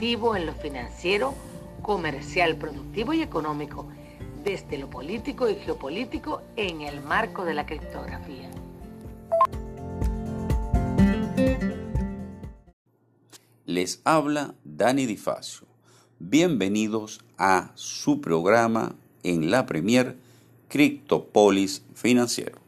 en lo financiero, comercial, productivo y económico, desde lo político y geopolítico en el marco de la criptografía. Les habla Dani Difacio. Bienvenidos a su programa en la Premier Criptopolis Financiero.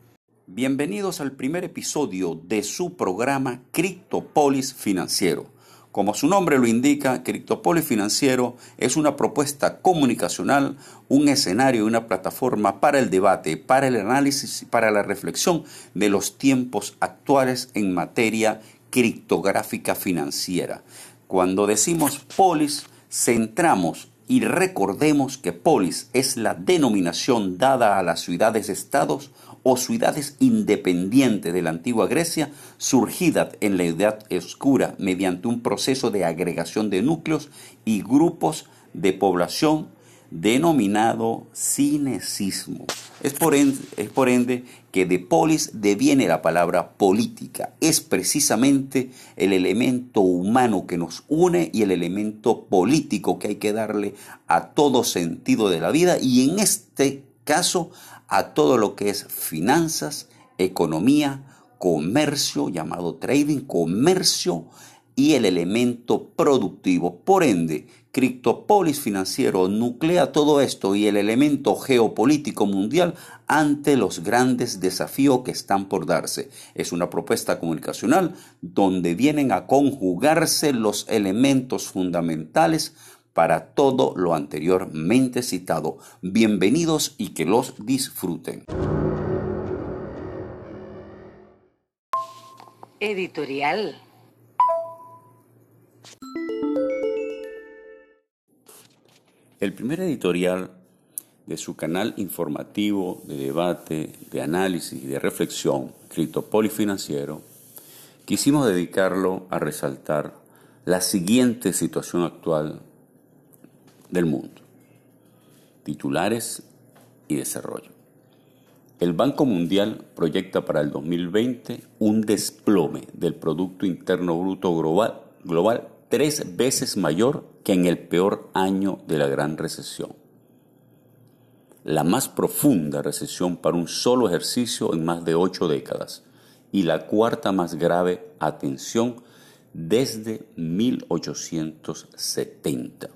Bienvenidos al primer episodio de su programa Criptopolis Financiero. Como su nombre lo indica, Criptopolis Financiero es una propuesta comunicacional, un escenario y una plataforma para el debate, para el análisis y para la reflexión de los tiempos actuales en materia criptográfica financiera. Cuando decimos polis, centramos y recordemos que polis es la denominación dada a las ciudades-estados o ciudades independientes de la antigua Grecia, surgidas en la Edad Oscura mediante un proceso de agregación de núcleos y grupos de población denominado cinecismo. Es por, ende, es por ende que de polis deviene la palabra política. Es precisamente el elemento humano que nos une y el elemento político que hay que darle a todo sentido de la vida y en este caso a todo lo que es finanzas, economía, comercio, llamado trading, comercio y el elemento productivo. Por ende, Criptopolis financiero nuclea todo esto y el elemento geopolítico mundial ante los grandes desafíos que están por darse. Es una propuesta comunicacional donde vienen a conjugarse los elementos fundamentales para todo lo anteriormente citado. Bienvenidos y que los disfruten. Editorial El primer editorial de su canal informativo de debate, de análisis y de reflexión, Criptopoli Financiero, quisimos dedicarlo a resaltar la siguiente situación actual del mundo. Titulares y desarrollo. El Banco Mundial proyecta para el 2020 un desplome del Producto Interno Bruto global, tres veces mayor que en el peor año de la gran recesión. La más profunda recesión para un solo ejercicio en más de ocho décadas y la cuarta más grave, atención, desde 1870.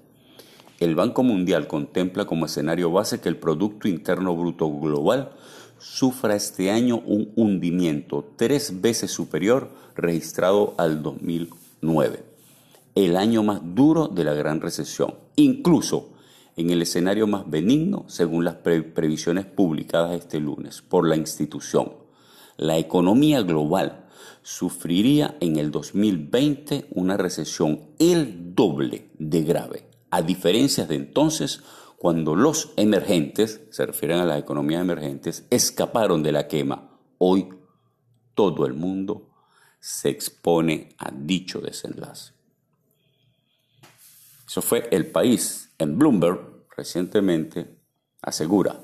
El Banco Mundial contempla como escenario base que el Producto Interno Bruto Global sufra este año un hundimiento tres veces superior registrado al 2009 el año más duro de la gran recesión, incluso en el escenario más benigno según las previsiones publicadas este lunes por la institución. La economía global sufriría en el 2020 una recesión el doble de grave, a diferencia de entonces cuando los emergentes, se refieren a las economías emergentes, escaparon de la quema. Hoy todo el mundo se expone a dicho desenlace. Eso fue el país. En Bloomberg, recientemente, asegura,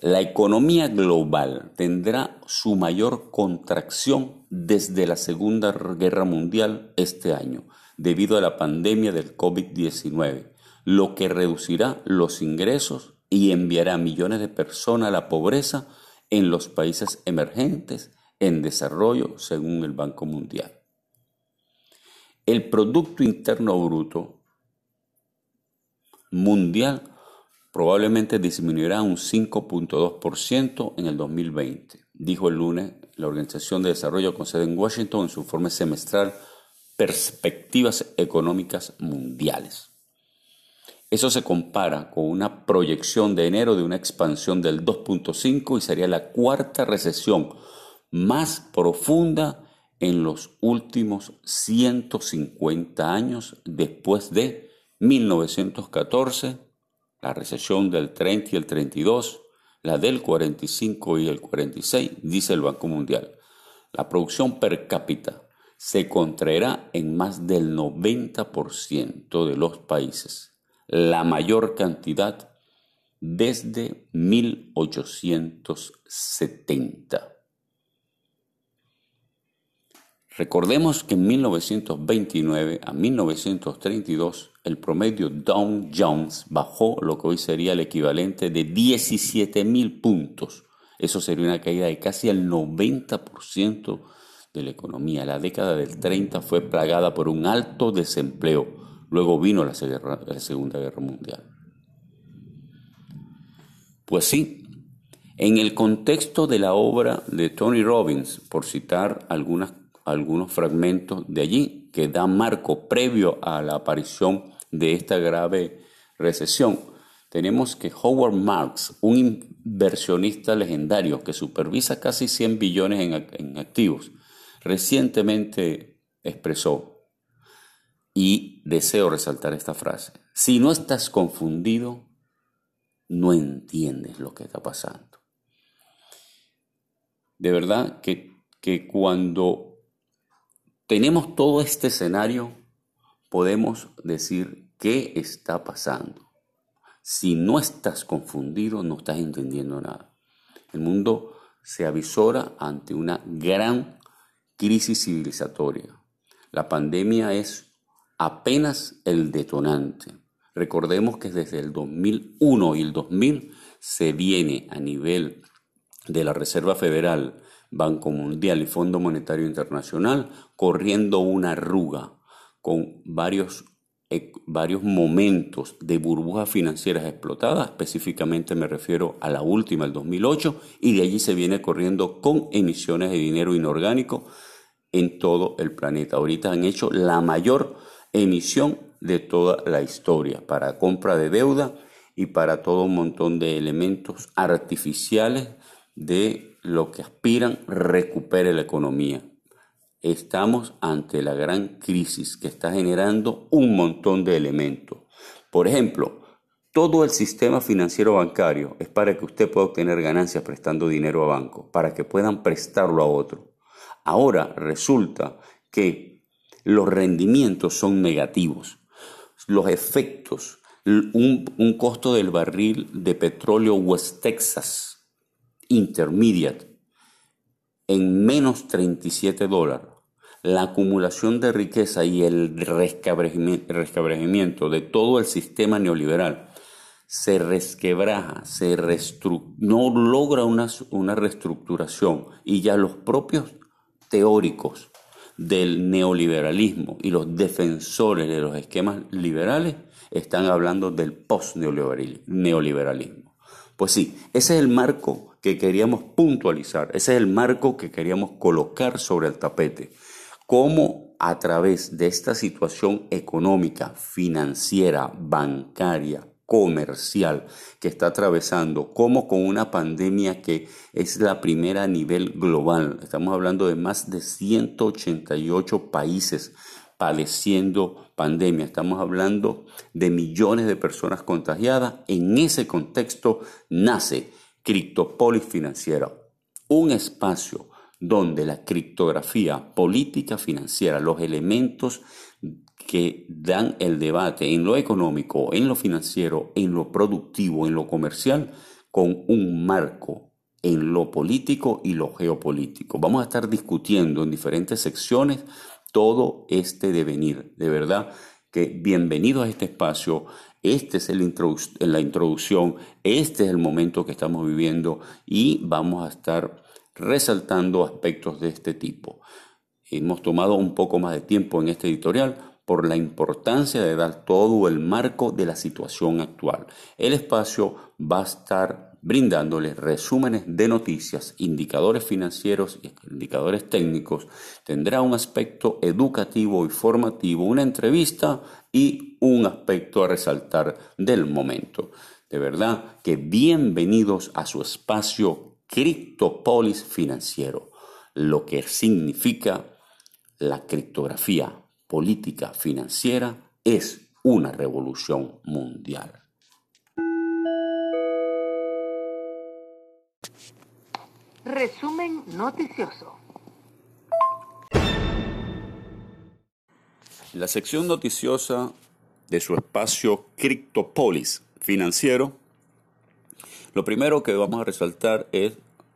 la economía global tendrá su mayor contracción desde la Segunda Guerra Mundial este año, debido a la pandemia del COVID-19, lo que reducirá los ingresos y enviará a millones de personas a la pobreza en los países emergentes en desarrollo, según el Banco Mundial. El Producto Interno Bruto mundial probablemente disminuirá un 5.2% en el 2020, dijo el lunes la Organización de Desarrollo con sede en Washington en su informe semestral Perspectivas Económicas Mundiales. Eso se compara con una proyección de enero de una expansión del 2.5 y sería la cuarta recesión más profunda en los últimos 150 años después de 1914, la recesión del 30 y el 32, la del 45 y el 46, dice el Banco Mundial. La producción per cápita se contraerá en más del 90% de los países, la mayor cantidad desde 1870. Recordemos que en 1929 a 1932 el promedio Dow Jones bajó lo que hoy sería el equivalente de 17 mil puntos. Eso sería una caída de casi el 90% de la economía. La década del 30 fue plagada por un alto desempleo. Luego vino la, Segunda Guerra Mundial. Pues sí, en el contexto de la obra de Tony Robbins, por citar algunos fragmentos de allí que dan marco previo a la aparición de esta grave recesión. Tenemos que Howard Marks, un inversionista legendario que supervisa casi 100 billones en activos, recientemente expresó, y deseo resaltar esta frase, si no estás confundido, no entiendes lo que está pasando. De verdad que, que cuando tenemos todo este escenario, podemos decir qué está pasando. Si no estás confundido, no estás entendiendo nada. El mundo se avisora ante una gran crisis civilizatoria. La pandemia es apenas el detonante. Recordemos que desde el 2001 y el 2000 se viene a nivel de la Reserva Federal Banco Mundial y Fondo Monetario Internacional corriendo una arruga con varios, eh, varios momentos de burbujas financieras explotadas, específicamente me refiero a la última, el 2008, y de allí se viene corriendo con emisiones de dinero inorgánico en todo el planeta. Ahorita han hecho la mayor emisión de toda la historia para compra de deuda y para todo un montón de elementos artificiales de lo que aspiran recupere la economía. Estamos ante la gran crisis que está generando un montón de elementos. Por ejemplo, todo el sistema financiero bancario es para que usted pueda obtener ganancias prestando dinero a bancos, para que puedan prestarlo a otro. Ahora resulta que los rendimientos son negativos. Los efectos, un, costo del barril de petróleo West Texas Intermediate en menos 37 dólares. La acumulación de riqueza y el resquebrajamiento de todo el sistema neoliberal se resquebraja, se no logra una, una reestructuración y ya los propios teóricos del neoliberalismo y los defensores de los esquemas liberales están hablando del post-neoliberalismo. Pues sí, ese es el marco que queríamos puntualizar, ese es el marco que queríamos colocar sobre el tapete. Cómo a través de esta situación económica, financiera, bancaria, comercial que está atravesando, como con una pandemia que es la primera a nivel global. Estamos hablando de más de 188 países padeciendo pandemia. Estamos hablando de millones de personas contagiadas. En ese contexto nace Criptopolis Financiera, un espacio donde la criptografía política financiera, los elementos que dan el debate en lo económico, en lo financiero, en lo productivo, en lo comercial, con un marco en lo político y lo geopolítico. Vamos a estar discutiendo en diferentes secciones todo este devenir. De verdad que bienvenido a este espacio. Este es el la introducción, este es el momento que estamos viviendo y vamos a estar resaltando aspectos de este tipo. Hemos tomado un poco más de tiempo en este editorial por la importancia de dar todo el marco de la situación actual. El espacio va a estar brindándoles resúmenes de noticias, indicadores financieros y indicadores técnicos. Tendrá un aspecto educativo y formativo, una entrevista y un aspecto a resaltar del momento. De verdad que bienvenidos a su espacio Criptopolis Financiero, lo que significa la criptografía política financiera es una revolución mundial. Resumen noticioso. La sección noticiosa de su espacio Criptopolis financiero, lo primero que vamos a resaltar es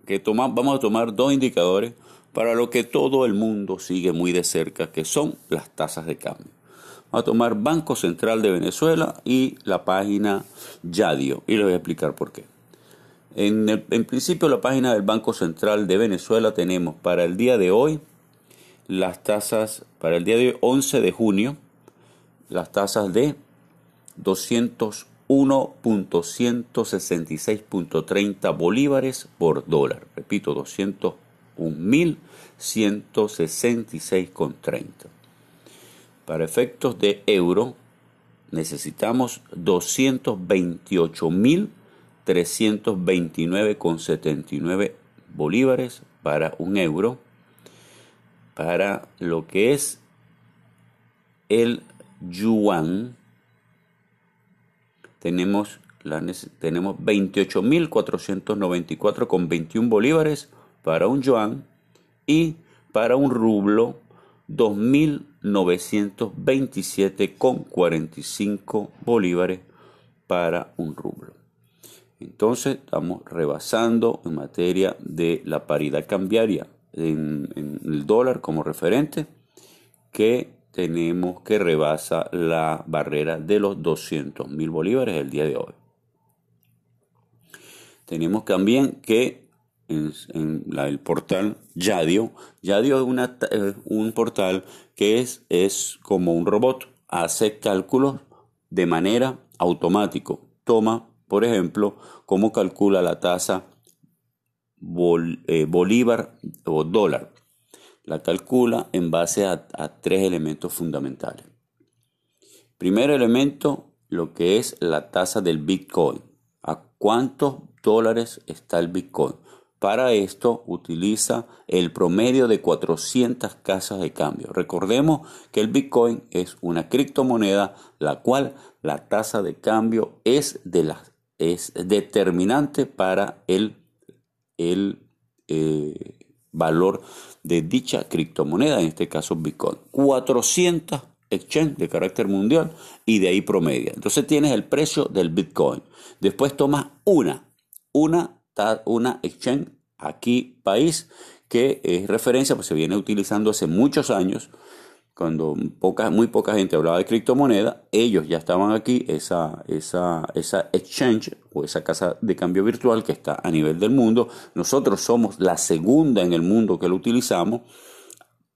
que vamos a tomar dos indicadores para lo que todo el mundo sigue muy de cerca, que son las tasas de cambio. Vamos a tomar Banco Central de Venezuela y la página Yadio, y les voy a explicar por qué. En, principio, la página del Banco Central de Venezuela tenemos para el día de hoy las tasas, para el día de hoy, 11 de junio, las tasas de 201.166.30 bolívares por dólar. Repito, 201.166.30. Para efectos de euro, necesitamos 228.329,79 bolívares para un euro. Para lo que es el yuan, tenemos, tenemos 28.494,21 bolívares para un yuan y para un rublo 2.927,45 bolívares para un rublo. Entonces estamos rebasando en materia de la paridad cambiaria en, el dólar como referente que tenemos que rebasa la barrera de los 200 mil bolívares el día de hoy. Tenemos también que en, el portal Yadio, Yadio es un portal que es, es como un robot, hace cálculos de manera automática. Toma, por ejemplo, cómo calcula la tasa eh, bolívar o dólar la calcula en base a, tres elementos fundamentales. Primer elemento, lo que es la tasa del Bitcoin. ¿A cuántos dólares está el Bitcoin? Para esto utiliza el promedio de 400 casas de cambio. Recordemos que el Bitcoin es una criptomoneda la cual la tasa de cambio es, de es determinante para el, el eh, valor de dicha criptomoneda, en este caso Bitcoin. 400 exchange de carácter mundial y de ahí promedia. Entonces tienes el precio del Bitcoin. Después tomas una, una, una exchange aquí país que es referencia, pues se viene utilizando hace muchos años cuando poca, muy poca gente hablaba de criptomoneda, ellos ya estaban aquí, esa, esa, esa exchange o esa casa de cambio virtual que está a nivel del mundo. Nosotros somos la segunda en el mundo que lo utilizamos,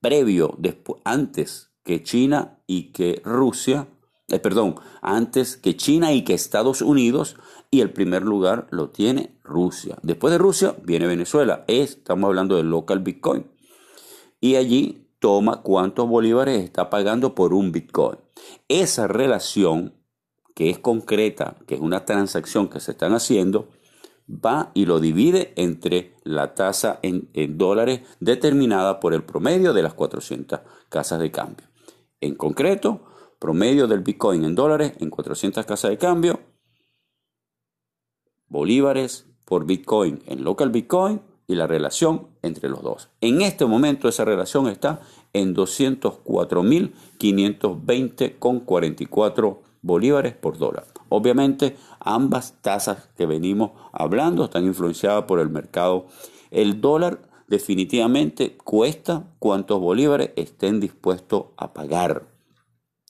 previo, después, antes que China y que Rusia, eh, perdón, antes que China y que Estados Unidos, y el primer lugar lo tiene Rusia. Después de Rusia viene Venezuela, estamos hablando del local Bitcoin. Y allí toma cuántos bolívares está pagando por un Bitcoin. Esa relación, que es concreta, que es una transacción que se están haciendo, va y lo divide entre la tasa en, dólares determinada por el promedio de las 400 casas de cambio. En concreto, promedio del Bitcoin en dólares en 400 casas de cambio, bolívares por Bitcoin en local Bitcoin y la relación entre los dos. En este momento esa relación está en 204.520,44 bolívares por dólar. Obviamente ambas tasas que venimos hablando están influenciadas por el mercado. El dólar definitivamente cuesta cuántos bolívares estén dispuestos a pagar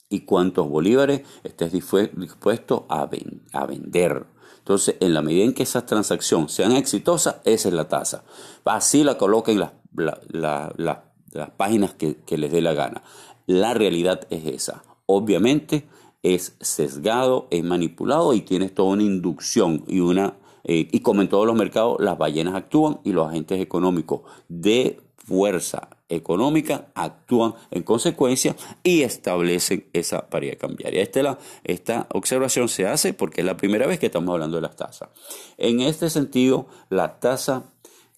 y cuántos bolívares estés dispuesto a vender. Entonces, en la medida en que esas transacciones sean exitosas, esa es la tasa. Así la coloquen las, páginas que, les dé la gana. La realidad es esa. Obviamente es sesgado, es manipulado y tienes toda una inducción y una... Eh, y como en todos los mercados, las ballenas actúan y los agentes económicos de fuerza económica actúan en consecuencia y establecen esa paridad cambiaria. Esta, esta observación se hace porque es la primera vez que estamos hablando de las tasas. En este sentido, la tasa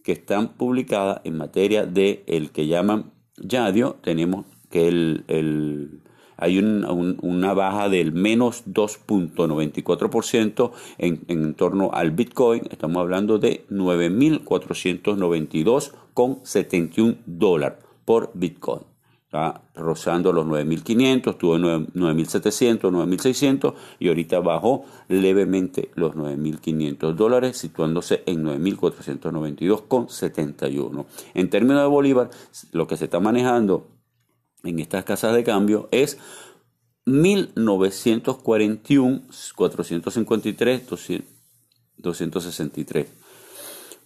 que están publicadas en materia de el que llaman Yadio, tenemos que el, hay una baja del menos 2.94% en, torno al Bitcoin. Estamos hablando de 9.492,71 dólares por Bitcoin. está rozando los 9.500, estuvo en 9.700, 9.600 y ahorita bajó levemente los 9.500 dólares, situándose en 9.492,71. En términos de Bolívar, lo que se está manejando en estas casas de cambio es 1941, 453, 263.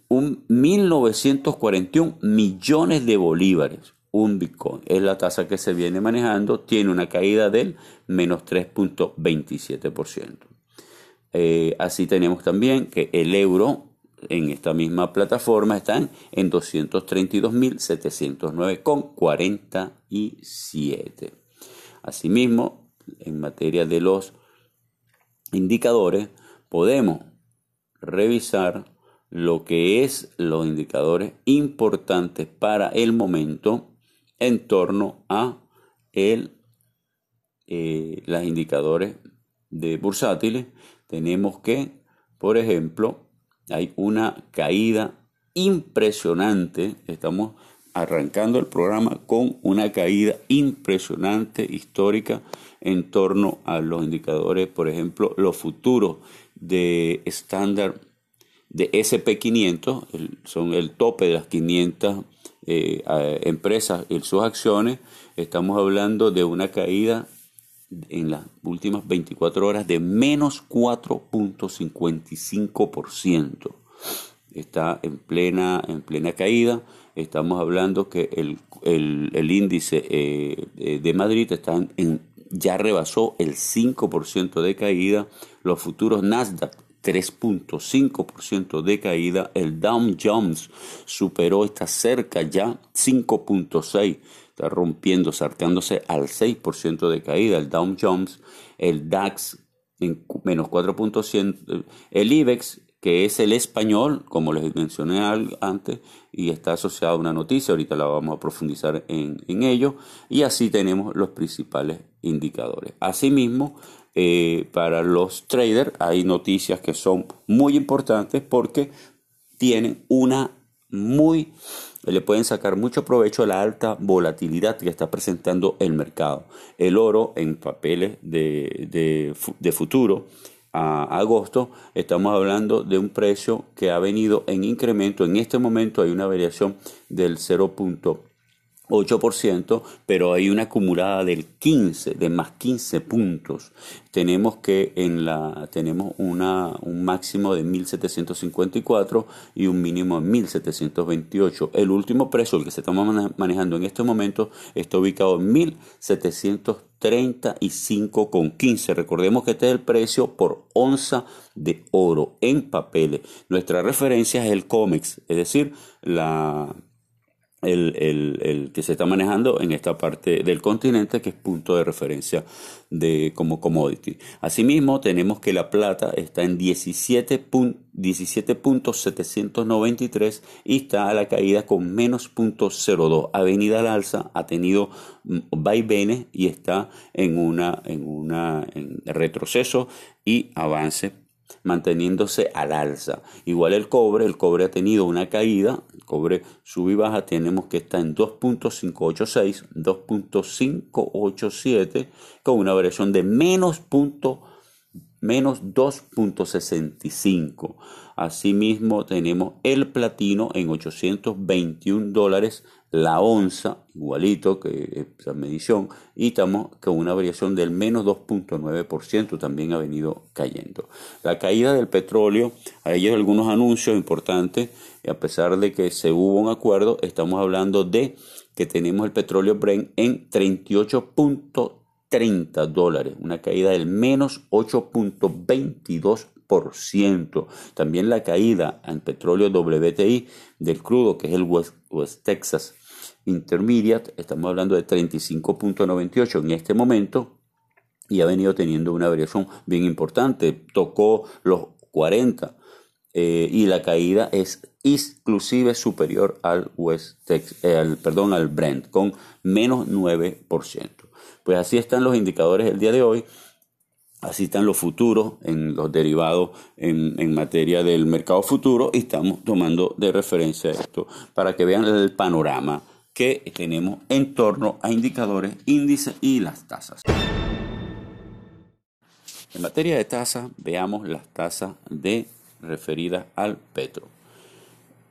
Un 1941 millones de bolívares un Bitcoin. Es la tasa que se viene manejando, tiene una caída del menos 3.27%. Eh, así tenemos también que el euro en esta misma plataforma está en 232.709,47. Asimismo, en materia de los indicadores, podemos revisar lo que es los indicadores importantes para el momento en torno a el, eh, los indicadores de bursátiles, tenemos que, por ejemplo, hay una caída impresionante, estamos arrancando el programa con una caída impresionante histórica en torno a los indicadores, por ejemplo, los futuros de estándar de SP500, son el tope de las 500 eh, empresas y sus acciones, estamos hablando de una caída en las últimas 24 horas de menos 4.55%. Está en plena, en plena caída. Estamos hablando que el, índice eh, de Madrid está en, ya rebasó el 5% de caída. Los futuros Nasdaq 3.5% de caída. El Dow Jones superó, está cerca ya 5.6%, rompiendo, saltándose al 6% de caída. El Dow Jones, el DAX en menos 4.100%, el IBEX que es el español, como les mencioné antes, y está asociado a una noticia, ahorita la vamos a profundizar en, en ello, y así tenemos los principales indicadores. Asimismo, eh, para los traders hay noticias que son muy importantes porque tienen una muy le pueden sacar mucho provecho a la alta volatilidad que está presentando el mercado. El oro en papeles de, de, futuro a agosto, estamos hablando de un precio que ha venido en incremento. En este momento hay una variación del 0.1 8%, pero hay una acumulada del 15, de más 15 puntos. Tenemos que en la tenemos una, un máximo de 1754 y un mínimo de 1728. El último precio, el que se está manejando en este momento, está ubicado en 1735,15. Recordemos que este es el precio por onza de oro en papeles. Nuestra referencia es el COMEX, es decir, la el, que se está manejando en esta parte del continente, que es punto de referencia de, como commodity. Asimismo, tenemos que la plata está en 17.793 y está a la caída con menos 0.02. Avenida al alza ha tenido mm, vaivenes y está en una en una en retroceso y avance manteniéndose al alza. Igual el cobre, el cobre ha tenido una caída, cobre sube y baja, tenemos que estar en 2.586, 2.587, con una variación de menos, menos 2.65. Asimismo tenemos el platino en 821 dólares la onza, igualito que esa medición, y estamos con una variación del menos 2.9%, también ha venido cayendo. La caída del petróleo, hay algunos anuncios importantes, a pesar de que se hubo un acuerdo, estamos hablando de que tenemos el petróleo Brent en 38.30 dólares, una caída del menos 8.22%. También la caída en petróleo WTI del crudo, que es el West, West Texas Intermediate, estamos hablando de 35.98 en este momento y ha venido teniendo una variación bien importante, tocó los 40 eh, y la caída es exclusive superior al West eh, al, perdón, al Brent con menos 9%. Pues así están los indicadores del día de hoy. Así están los futuros en los derivados en, materia del mercado futuro y estamos tomando de referencia esto para que vean el panorama que tenemos en torno a indicadores, índices y las tasas. En materia de tasas, veamos las tasas referidas al petro.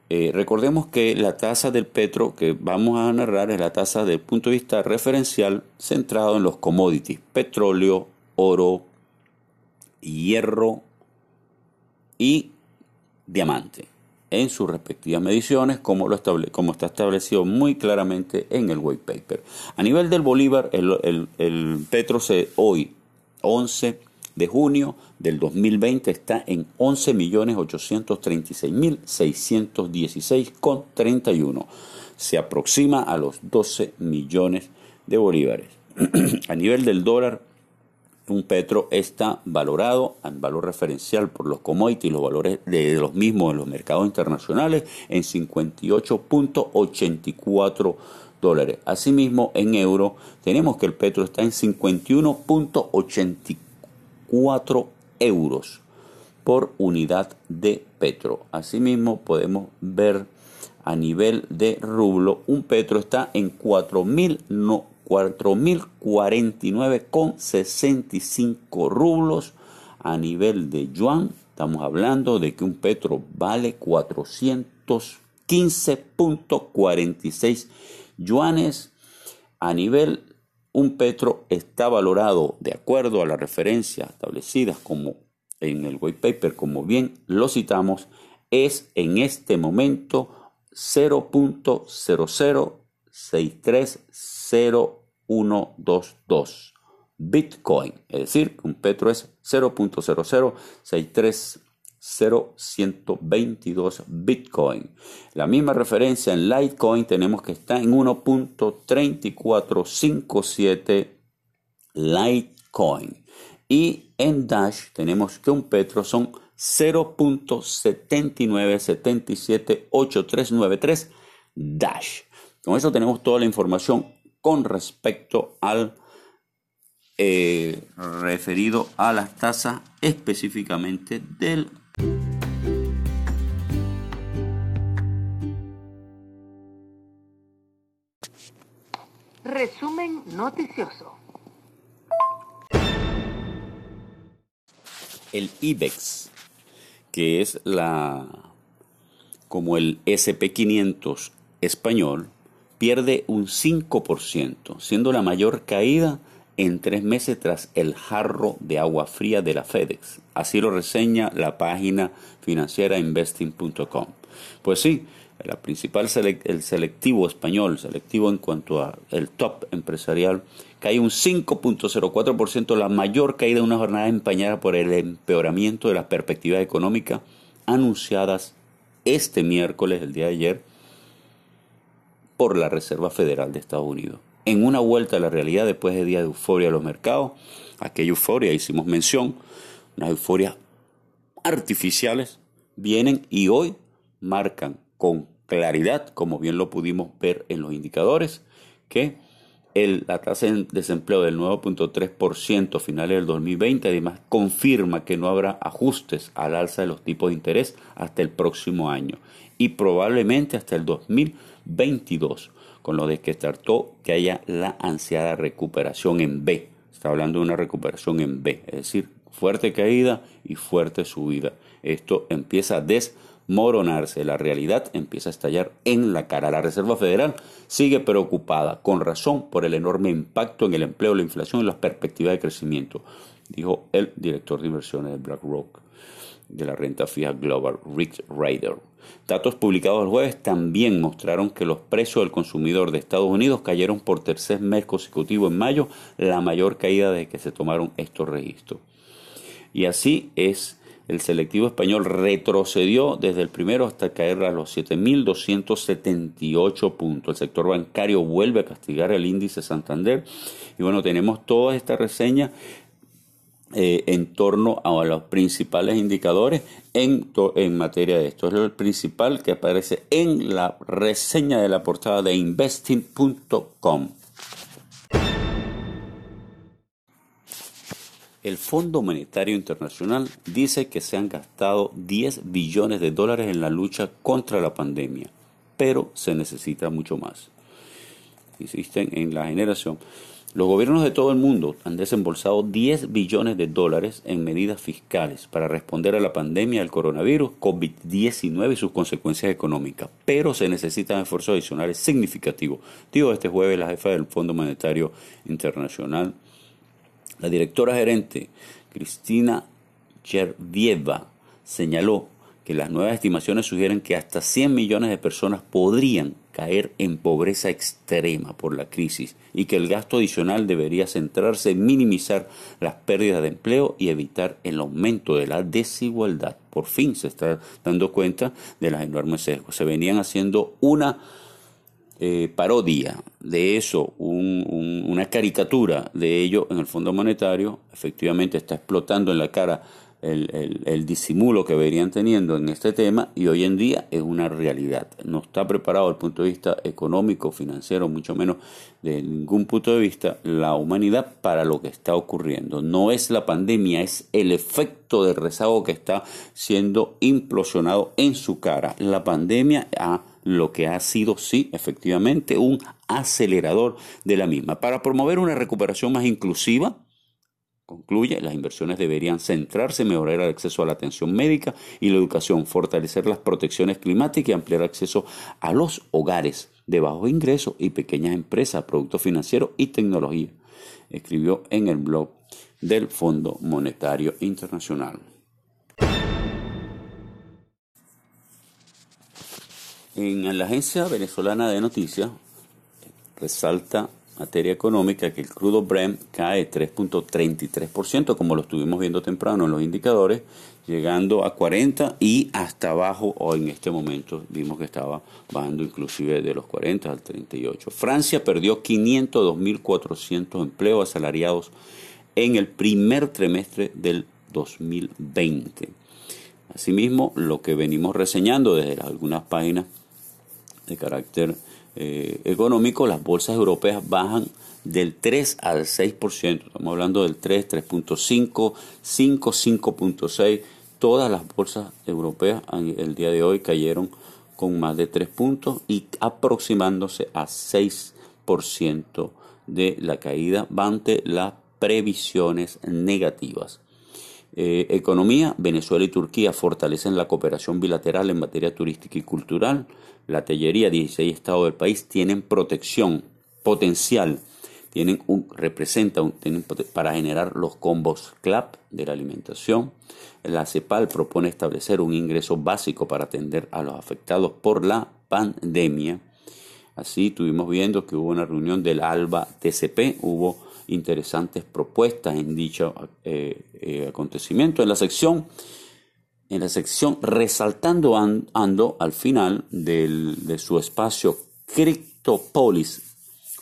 Eh, recordemos que la tasa del petro que vamos a narrar es la tasa del punto de vista referencial centrado en los commodities, petróleo, oro, hierro y diamante en sus respectivas mediciones, como, lo como está establecido muy claramente en el white paper. A nivel del Bolívar, el, el petro se, hoy, 11 de junio del 2020 está en 11.836.616,31. Se aproxima a los 12 millones de bolívares. a nivel del dólar, un petro está valorado en valor referencial por los commodities, los valores de los mismos en los mercados internacionales, en 58.84 dólares. Asimismo, en euro, tenemos que el petro está en 51.84 4 euros por unidad de petro. Asimismo, podemos ver a nivel de rublo, un petro está en 4.049,65 rublos. A nivel de yuan, estamos hablando de que un petro vale 415.46 yuanes. A nivel un petro está valorado de acuerdo a las referencias establecidas como en el white paper, como bien lo citamos, es en este momento 0.00630122 Bitcoin, es decir, un petro es 0.0063 0.122 Bitcoin. La misma referencia en Litecoin tenemos que está en 1.3457 Litecoin. Y en Dash tenemos que un petro son 0.79778393 Dash. Con eso tenemos toda la información con respecto al eh, referido a las tasas específicamente del Resumen noticioso. El IBEX, que es la como el SP500 español, pierde un 5%, siendo la mayor caída en tres meses tras el jarro de agua fría de la FedEx. Así lo reseña la página financiera investing.com. Pues sí, la principal el selectivo español, selectivo en cuanto a el top empresarial, cae un 5.04%, la mayor caída de una jornada empañada por el empeoramiento de las perspectivas económicas anunciadas este miércoles, el día de ayer, por la Reserva Federal de Estados Unidos en una vuelta a la realidad después de días de euforia de los mercados. Aquella euforia, hicimos mención, unas euforias artificiales vienen y hoy marcan con claridad, como bien lo pudimos ver en los indicadores, que el, la tasa de desempleo del 9.3% finales del 2020 además confirma que no habrá ajustes al alza de los tipos de interés hasta el próximo año y probablemente hasta el 2022 con lo de que trató que haya la ansiada recuperación en B. Está hablando de una recuperación en B, es decir, fuerte caída y fuerte subida. Esto empieza a desmoronarse, la realidad empieza a estallar en la cara. La Reserva Federal sigue preocupada, con razón, por el enorme impacto en el empleo, la inflación y las perspectivas de crecimiento, dijo el director de inversiones de BlackRock de la renta fija Global, Rick Ryder. Datos publicados el jueves también mostraron que los precios del consumidor de Estados Unidos cayeron por tercer mes consecutivo en mayo, la mayor caída desde que se tomaron estos registros. Y así es, el selectivo español retrocedió desde el primero hasta caer a los 7.278 puntos. El sector bancario vuelve a castigar el índice Santander. Y bueno, tenemos toda esta reseña eh, en torno a los principales indicadores en, en materia de esto. Es el principal que aparece en la reseña de la portada de investing.com. El Fondo Monetario Internacional dice que se han gastado 10 billones de dólares en la lucha contra la pandemia, pero se necesita mucho más. insisten en la generación, los gobiernos de todo el mundo han desembolsado 10 billones de dólares en medidas fiscales para responder a la pandemia del coronavirus COVID-19 y sus consecuencias económicas, pero se necesitan esfuerzos adicionales significativos. Digo este jueves la jefa del Fondo Monetario Internacional, la directora gerente Cristina Chervieva, señaló que las nuevas estimaciones sugieren que hasta 100 millones de personas podrían caer en pobreza extrema por la crisis y que el gasto adicional debería centrarse en minimizar las pérdidas de empleo y evitar el aumento de la desigualdad. Por fin se está dando cuenta de las enormes sesgos. Se venían haciendo una eh, parodia de eso, una caricatura de ello en el Fondo Monetario, efectivamente está explotando en la cara el, disimulo que venían teniendo en este tema y hoy en día es una realidad. No está preparado desde el punto de vista económico, financiero, mucho menos de ningún punto de vista la humanidad para lo que está ocurriendo. No es la pandemia, es el efecto de rezago que está siendo implosionado en su cara. La pandemia ha lo que ha sido, sí, efectivamente, un acelerador de la misma. Para promover una recuperación más inclusiva, Concluye, las inversiones deberían centrarse en mejorar el acceso a la atención médica y la educación, fortalecer las protecciones climáticas y ampliar acceso a los hogares de bajo ingreso y pequeñas empresas, productos financieros y tecnología. Escribió en el blog del Fondo Monetario Internacional. En la agencia venezolana de noticias resalta materia económica que el crudo Brent cae 3.33%, como lo estuvimos viendo temprano en los indicadores, llegando a 40 y hasta abajo, o en este momento vimos que estaba bajando inclusive de los 40 al 38. Francia perdió 502.400 empleos asalariados en el primer trimestre del 2020. Asimismo, lo que venimos reseñando desde algunas páginas de carácter eh, económico, las bolsas europeas bajan del 3 al 6%. Estamos hablando del 3, 3.5, 5, 5.6. Todas las bolsas europeas el día de hoy cayeron con más de 3 puntos y aproximándose a 6% de la caída ante las previsiones negativas. Eh, economía, Venezuela y Turquía fortalecen la cooperación bilateral en materia turística y cultural. La tellería, 16 estados del país tienen protección potencial, tienen un, representan para generar los combos CLAP de la alimentación. La CEPAL propone establecer un ingreso básico para atender a los afectados por la pandemia. Así tuvimos viendo que hubo una reunión del ALBA TCP, hubo interesantes propuestas en dicho eh, eh, acontecimiento. En la sección, en la sección resaltando ando al final de su espacio Cryptopolis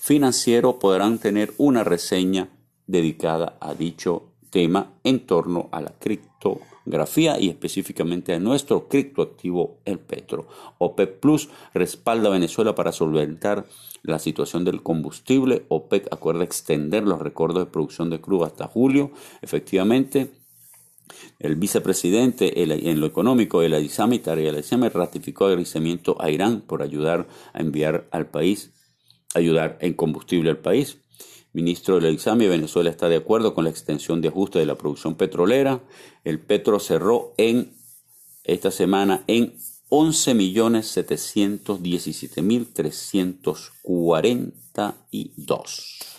financiero podrán tener una reseña dedicada a dicho tema en torno a la criptografía y específicamente a nuestro criptoactivo el petro. OPEP Plus respalda a Venezuela para solventar la situación del combustible. OPEC acuerda extender los recordos de producción de crudo hasta julio. Efectivamente, el vicepresidente en lo económico de la ISAMI, Tariq ratificó agradecimiento a Irán por ayudar a enviar al país, ayudar en combustible al país. Ministro del ISAMI, Venezuela está de acuerdo con la extensión de ajuste de la producción petrolera. El petro cerró en esta semana en 11.717.342.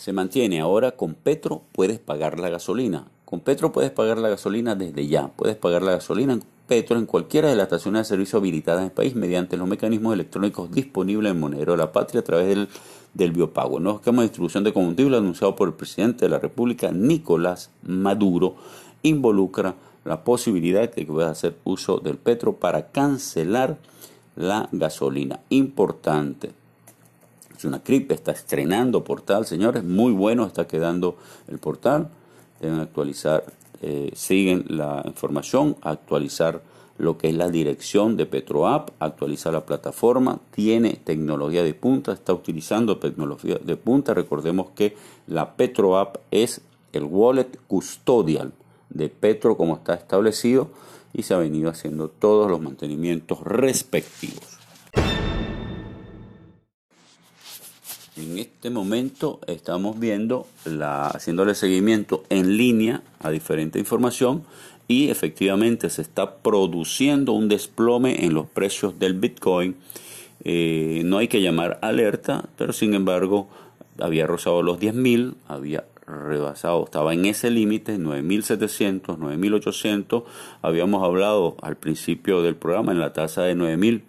Se mantiene ahora con Petro, puedes pagar la gasolina. Con Petro puedes pagar la gasolina desde ya. Puedes pagar la gasolina en Petro en cualquiera de las estaciones de servicio habilitadas en el país mediante los mecanismos electrónicos disponibles en Monedero de la Patria a través del, del biopago. El nuevo esquema de distribución de combustible anunciado por el presidente de la República, Nicolás Maduro, involucra la posibilidad de que pueda hacer uso del petro para cancelar la gasolina. Importante. Es una CRIP, está estrenando portal, señores, muy bueno está quedando el portal. Deben actualizar, eh, siguen la información, actualizar lo que es la dirección de PetroApp, actualizar la plataforma, tiene tecnología de punta, está utilizando tecnología de punta. Recordemos que la PetroApp es el wallet custodial de Petro como está establecido y se ha venido haciendo todos los mantenimientos respectivos. En este momento estamos viendo la haciéndole seguimiento en línea a diferente información y efectivamente se está produciendo un desplome en los precios del Bitcoin. Eh, no hay que llamar alerta, pero sin embargo había rozado los 10.000, había rebasado, estaba en ese límite, 9.700, 9.800. Habíamos hablado al principio del programa en la tasa de 9.000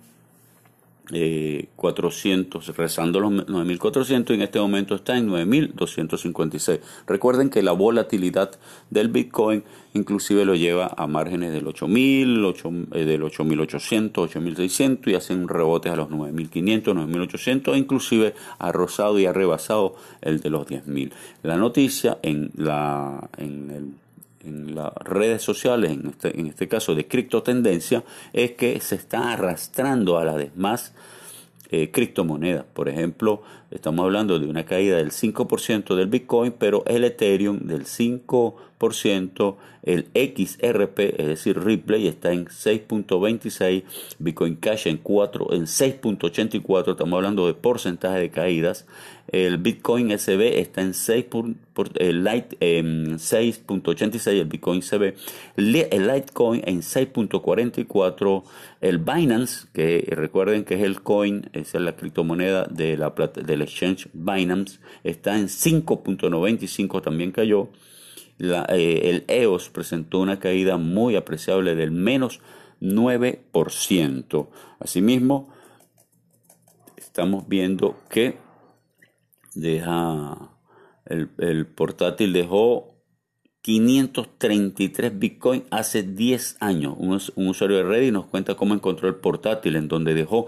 eh, 400, rezando los 9.400 y en este momento está en 9.256. Recuerden que la volatilidad del Bitcoin inclusive lo lleva a márgenes del 8.000, eh, del 8.800, 8.600 y hacen rebotes a los 9.500, 9.800 e inclusive ha rozado y ha rebasado el de los 10.000. La noticia en, la, en el en las redes sociales, en este, en este caso de criptotendencia, es que se está arrastrando a las demás eh, criptomonedas. Por ejemplo, estamos hablando de una caída del 5% del Bitcoin, pero el Ethereum del 5% el XRP, es decir, Ripley está en 6.26, Bitcoin Cash en 4, en 6.84, estamos hablando de porcentaje de caídas. El Bitcoin SB está en 6 el Light 6.86, el Bitcoin CB, el Litecoin en 6.44, el Binance, que recuerden que es el coin, es la criptomoneda de la del exchange Binance, está en 5.95, también cayó. Eh, el EOS presentó una caída muy apreciable del menos 9%. Asimismo, estamos viendo que deja el, portátil dejó 533 Bitcoin hace 10 años. Un, usuario de Reddit nos cuenta cómo encontró el portátil en donde dejó,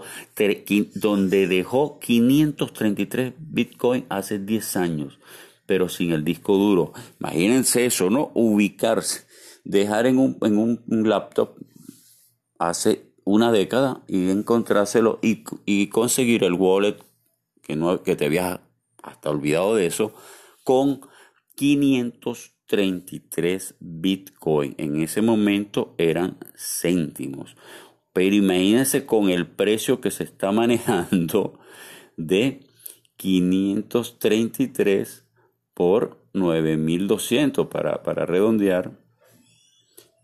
donde dejó 533 Bitcoin hace 10 años pero sin el disco duro. Imagínense eso, ¿no? Ubicarse, dejar en un, en un, laptop hace una década y encontrárselo y, y, conseguir el wallet que, no, que te habías hasta olvidado de eso con 533 bitcoin. En ese momento eran céntimos. Pero imagínense con el precio que se está manejando de 533 por 9.200 para, para redondear.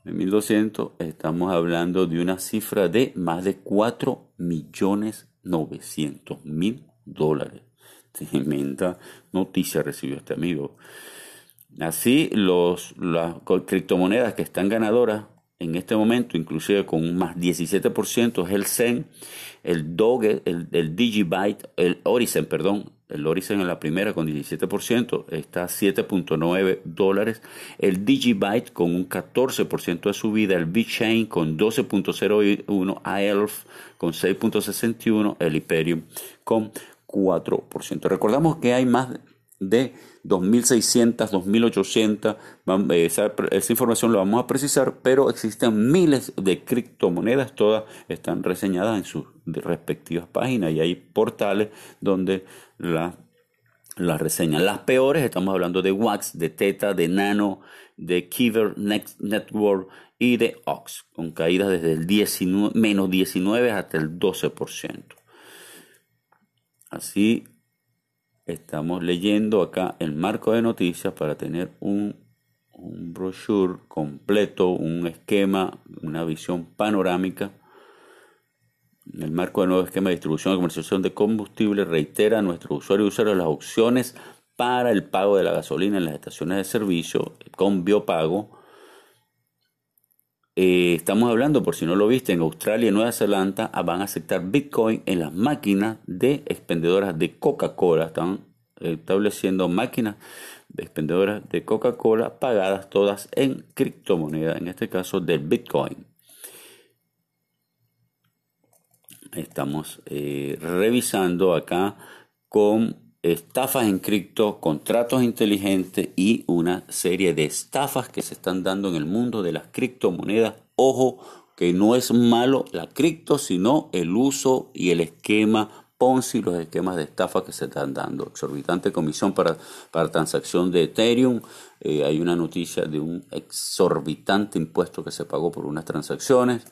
9.200 estamos hablando de una cifra de más de 4 millones 900 mil dólares. Tremenda noticia recibió este amigo. Así, los, las criptomonedas que están ganadoras en este momento, inclusive con un más 17%, es el Zen, el Doge, el, el Digibyte, el Orisen, perdón, el Orison en la primera con 17% está a 7.9 dólares. El Digibyte con un 14% de subida. El BitChain con 12.01. AELF con 6.61. El Ethereum con 4%. Recordamos que hay más de 2.600, 2.800, esa, esa información la vamos a precisar, pero existen miles de criptomonedas, todas están reseñadas en sus respectivas páginas y hay portales donde la, la reseñan. Las peores, estamos hablando de Wax, de Teta, de Nano, de Kiver Next Network y de Ox, con caídas desde el 19, menos 19 hasta el 12%. Así estamos leyendo acá el marco de noticias para tener un, un brochure completo, un esquema, una visión panorámica. El marco del nuevo esquema de distribución y comercialización de combustible, reitera a nuestros usuarios y usuarios las opciones para el pago de la gasolina en las estaciones de servicio con biopago. Eh, estamos hablando, por si no lo viste, en Australia y Nueva Zelanda ah, van a aceptar Bitcoin en las máquinas de expendedoras de Coca-Cola. Están estableciendo máquinas de expendedoras de Coca-Cola pagadas todas en criptomoneda, en este caso del Bitcoin. Estamos eh, revisando acá con estafas en cripto, contratos inteligentes y una serie de estafas que se están dando en el mundo de las criptomonedas. Ojo, que no es malo la cripto, sino el uso y el esquema Ponzi, los esquemas de estafa que se están dando. Exorbitante comisión para, para transacción de Ethereum. Eh, hay una noticia de un exorbitante impuesto que se pagó por unas transacciones.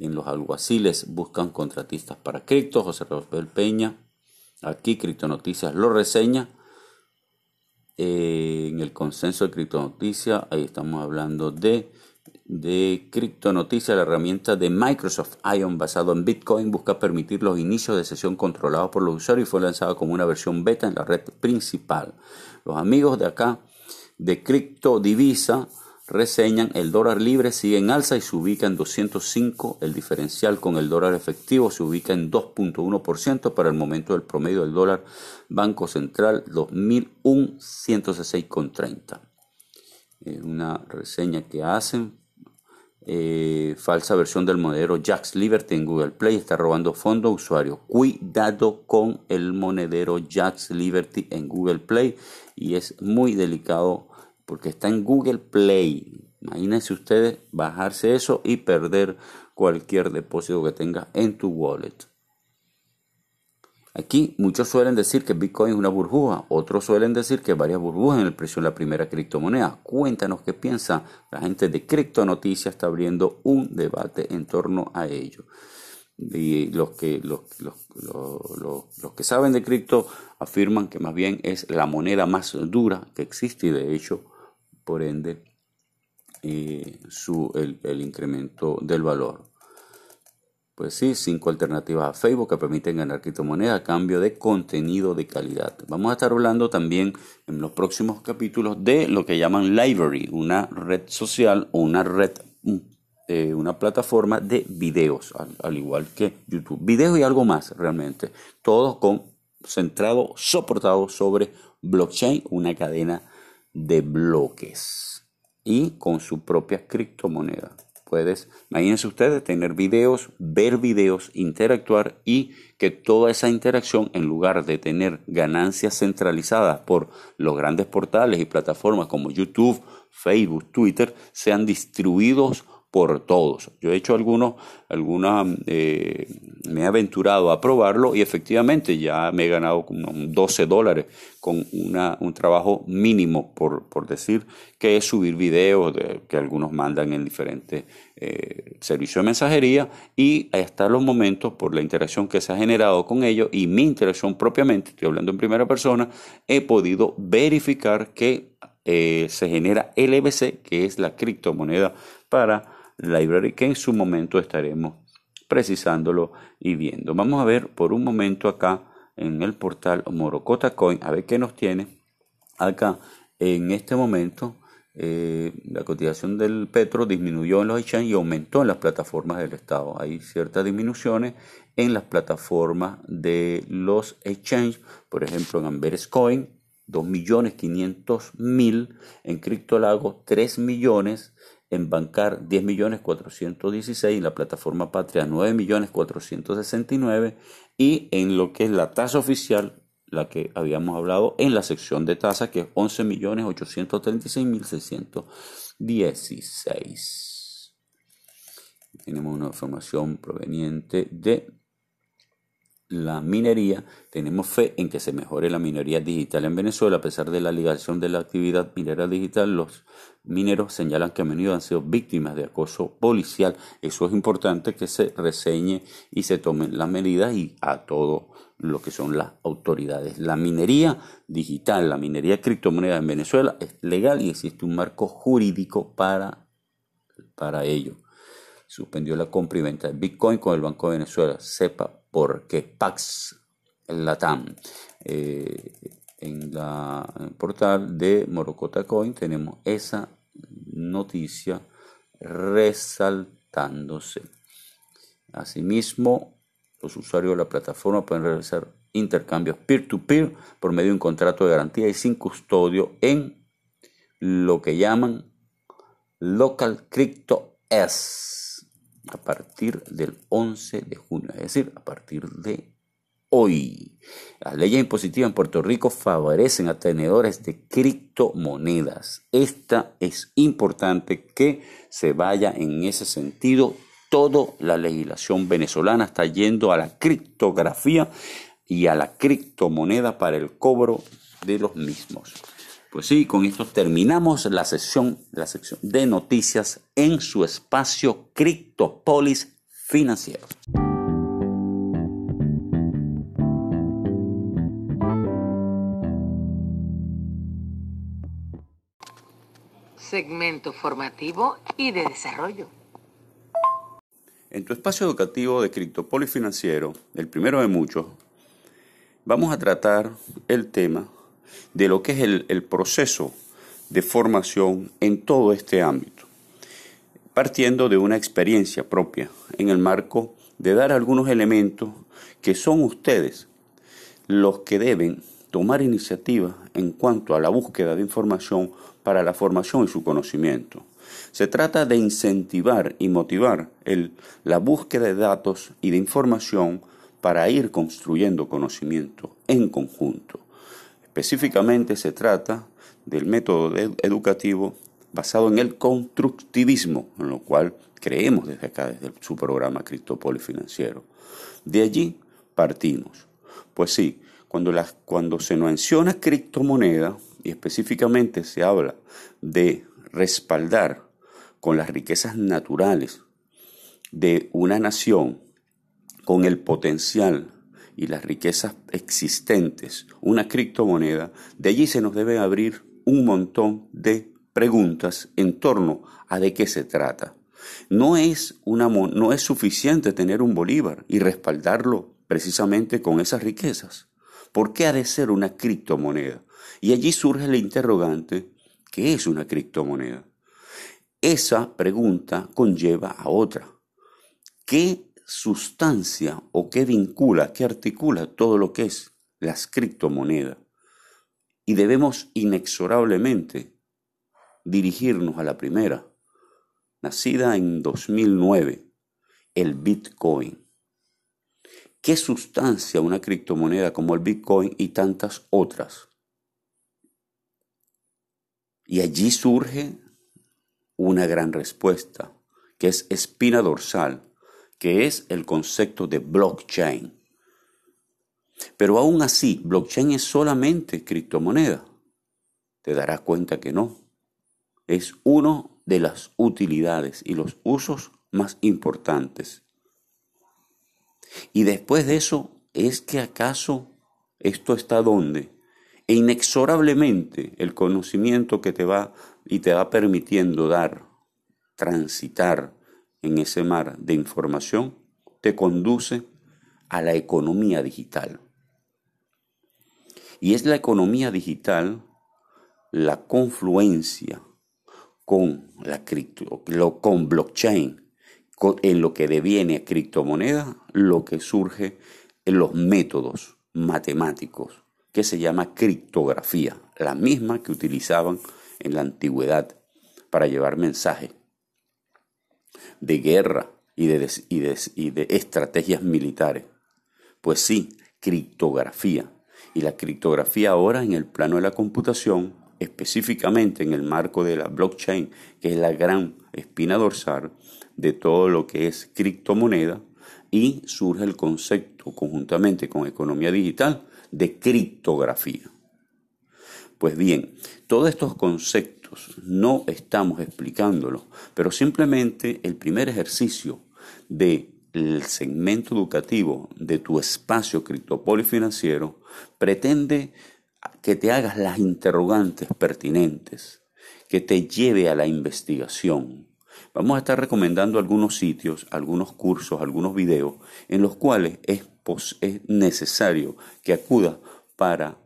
En los alguaciles buscan contratistas para cripto. José Rafael Peña Aquí Criptonoticias lo reseña. Eh, en el consenso de Criptonoticias, ahí estamos hablando de, de Criptonoticias, la herramienta de Microsoft Ion basado en Bitcoin busca permitir los inicios de sesión controlados por los usuarios y fue lanzada como una versión beta en la red principal. Los amigos de acá de Criptodivisa reseñan el dólar libre sigue en alza y se ubica en 205, el diferencial con el dólar efectivo se ubica en 2.1% para el momento del promedio del dólar Banco Central 2001 106,30. una reseña que hacen. Eh, falsa versión del monedero Jax Liberty en Google Play está robando fondos usuarios. Cuidado con el monedero Jax Liberty en Google Play y es muy delicado porque está en Google Play. Imagínense ustedes bajarse eso y perder cualquier depósito que tenga en tu wallet. Aquí muchos suelen decir que Bitcoin es una burbuja, otros suelen decir que varias burbujas en el precio de la primera criptomoneda. Cuéntanos qué piensa la gente de Cripto Noticias, está abriendo un debate en torno a ello. Y los que, los, los que saben de cripto afirman que más bien es la moneda más dura que existe y de hecho por ende eh, su, el, incremento del valor. Pues sí, cinco alternativas a Facebook que permiten ganar criptomonedas a cambio de contenido de calidad. Vamos a estar hablando también en los próximos capítulos de lo que llaman Library, una red social o una red, eh, una plataforma de videos, al, igual que YouTube. Videos y algo más realmente. Todo con centrado, soportado sobre blockchain, una cadena de bloques y con su propia criptomoneda. Puedes, imagínense ustedes, tener videos, ver videos, interactuar y que toda esa interacción, en lugar de tener ganancias centralizadas por los grandes portales y plataformas como YouTube, Facebook, Twitter, sean distribuidos por todos. Yo he hecho algunos, alguna, eh, me he aventurado a probarlo y efectivamente ya me he ganado como 12 dólares con una, un trabajo mínimo, por, por, decir, que es subir videos de, que algunos mandan en diferentes eh, servicios de mensajería y hasta los momentos, por la interacción que se ha generado con ellos y mi interacción propiamente, estoy hablando en primera persona, he podido verificar que eh, se genera LBC, que es la criptomoneda para Library, que en su momento estaremos precisándolo y viendo. Vamos a ver por un momento acá en el portal Morocota Coin, a ver qué nos tiene acá en este momento. Eh, la cotización del petro disminuyó en los exchanges y aumentó en las plataformas del Estado. Hay ciertas disminuciones en las plataformas de los exchanges, por ejemplo en Amberes Coin, 2.500.000, en Criptolago 3 millones, en Bancar 10 millones 416, en la plataforma Patria 9 millones 469 y en lo que es la tasa oficial, la que habíamos hablado en la sección de tasa, que es 11 millones 836 mil 616. Tenemos una información proveniente de la minería, tenemos fe en que se mejore la minería digital en Venezuela. A pesar de la ligación de la actividad minera digital, los mineros señalan que a menudo han sido víctimas de acoso policial. Eso es importante que se reseñe y se tomen las medidas y a todo lo que son las autoridades. La minería digital, la minería criptomoneda en Venezuela es legal y existe un marco jurídico para, para ello. Suspendió la compra y venta de Bitcoin con el Banco de Venezuela. Sepa porque Pax Latam. Eh, en, la, el portal de Morocota Coin tenemos esa noticia resaltándose. Asimismo, los usuarios de la plataforma pueden realizar intercambios peer-to-peer por medio de un contrato de garantía y sin custodio en lo que llaman Local Crypto S a partir del 11 de junio, es decir, a partir de hoy. Las leyes impositivas en Puerto Rico favorecen a tenedores de criptomonedas. Esta es importante que se vaya en ese sentido. Toda la legislación venezolana está yendo a la criptografía y a la criptomoneda para el cobro de los mismos. Pues sí, con esto terminamos la sesión, la sección de noticias en su espacio Criptopolis Financiero. Segmento formativo y de desarrollo. En tu espacio educativo de Criptopolis Financiero, el primero de muchos, vamos a tratar el tema de lo que es el, el proceso de formación en todo este ámbito, partiendo de una experiencia propia en el marco de dar algunos elementos que son ustedes los que deben tomar iniciativa en cuanto a la búsqueda de información para la formación y su conocimiento. Se trata de incentivar y motivar el, la búsqueda de datos y de información para ir construyendo conocimiento en conjunto. Específicamente se trata del método educativo basado en el constructivismo, en lo cual creemos desde acá, desde su programa Criptopoli Financiero. De allí partimos. Pues sí, cuando, cuando se menciona criptomoneda, y específicamente se habla de respaldar con las riquezas naturales de una nación, con el potencial y las riquezas existentes, una criptomoneda, de allí se nos debe abrir un montón de preguntas en torno a de qué se trata. No es, una, no es suficiente tener un bolívar y respaldarlo precisamente con esas riquezas. ¿Por qué ha de ser una criptomoneda? Y allí surge el interrogante, ¿qué es una criptomoneda? Esa pregunta conlleva a otra. ¿Qué sustancia o qué vincula, qué articula todo lo que es las criptomonedas? Y debemos inexorablemente dirigirnos a la primera, nacida en 2009, el Bitcoin. ¿Qué sustancia una criptomoneda como el Bitcoin y tantas otras? Y allí surge una gran respuesta, que es espina dorsal, que es el concepto de blockchain. Pero aún así, blockchain es solamente criptomoneda. Te darás cuenta que no. Es uno de las utilidades y los usos más importantes. Y después de eso, ¿es que acaso esto está donde? E inexorablemente el conocimiento que te va y te va permitiendo dar, transitar en ese mar de información, te conduce a la economía digital. Y es la economía digital la confluencia con la cripto, con blockchain, en lo que deviene criptomoneda, lo que surge en los métodos matemáticos, que se llama criptografía, la misma que utilizaban en la antigüedad para llevar mensajes de guerra y de, estrategias militares. Pues sí, criptografía. Y la criptografía ahora en el plano de la computación, específicamente en el marco de la blockchain, que es la gran espina dorsal, de todo lo que es criptomoneda y surge el concepto conjuntamente con economía digital de criptografía. Pues bien, todos estos conceptos no estamos explicándolos, pero simplemente el primer ejercicio del segmento educativo de tu espacio criptopolifinanciero pretende que te hagas las interrogantes pertinentes, que te lleve a la investigación, Vamos a estar recomendando algunos sitios, algunos cursos, algunos videos en los cuales es, necesario que acuda para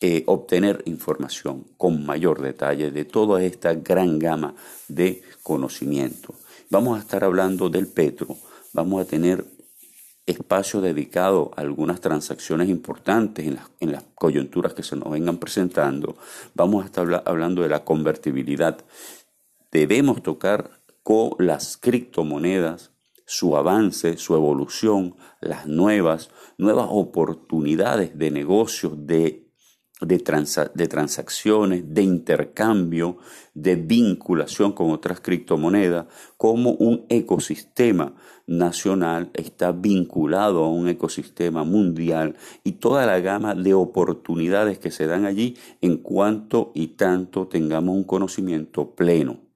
eh, obtener información con mayor detalle de toda esta gran gama de conocimiento. Vamos a estar hablando del Petro, vamos a tener espacio dedicado a algunas transacciones importantes en las, en las, coyunturas que se nos vengan presentando. Vamos a estar hablando de la convertibilidad. Debemos tocar las criptomonedas, su avance, su evolución, las nuevas, nuevas oportunidades de negocios, de, de, de transacciones, de intercambio, de vinculación con otras criptomonedas, como un ecosistema nacional está vinculado a un ecosistema mundial y toda la gama de oportunidades que se dan allí en cuanto y tanto tengamos un conocimiento pleno.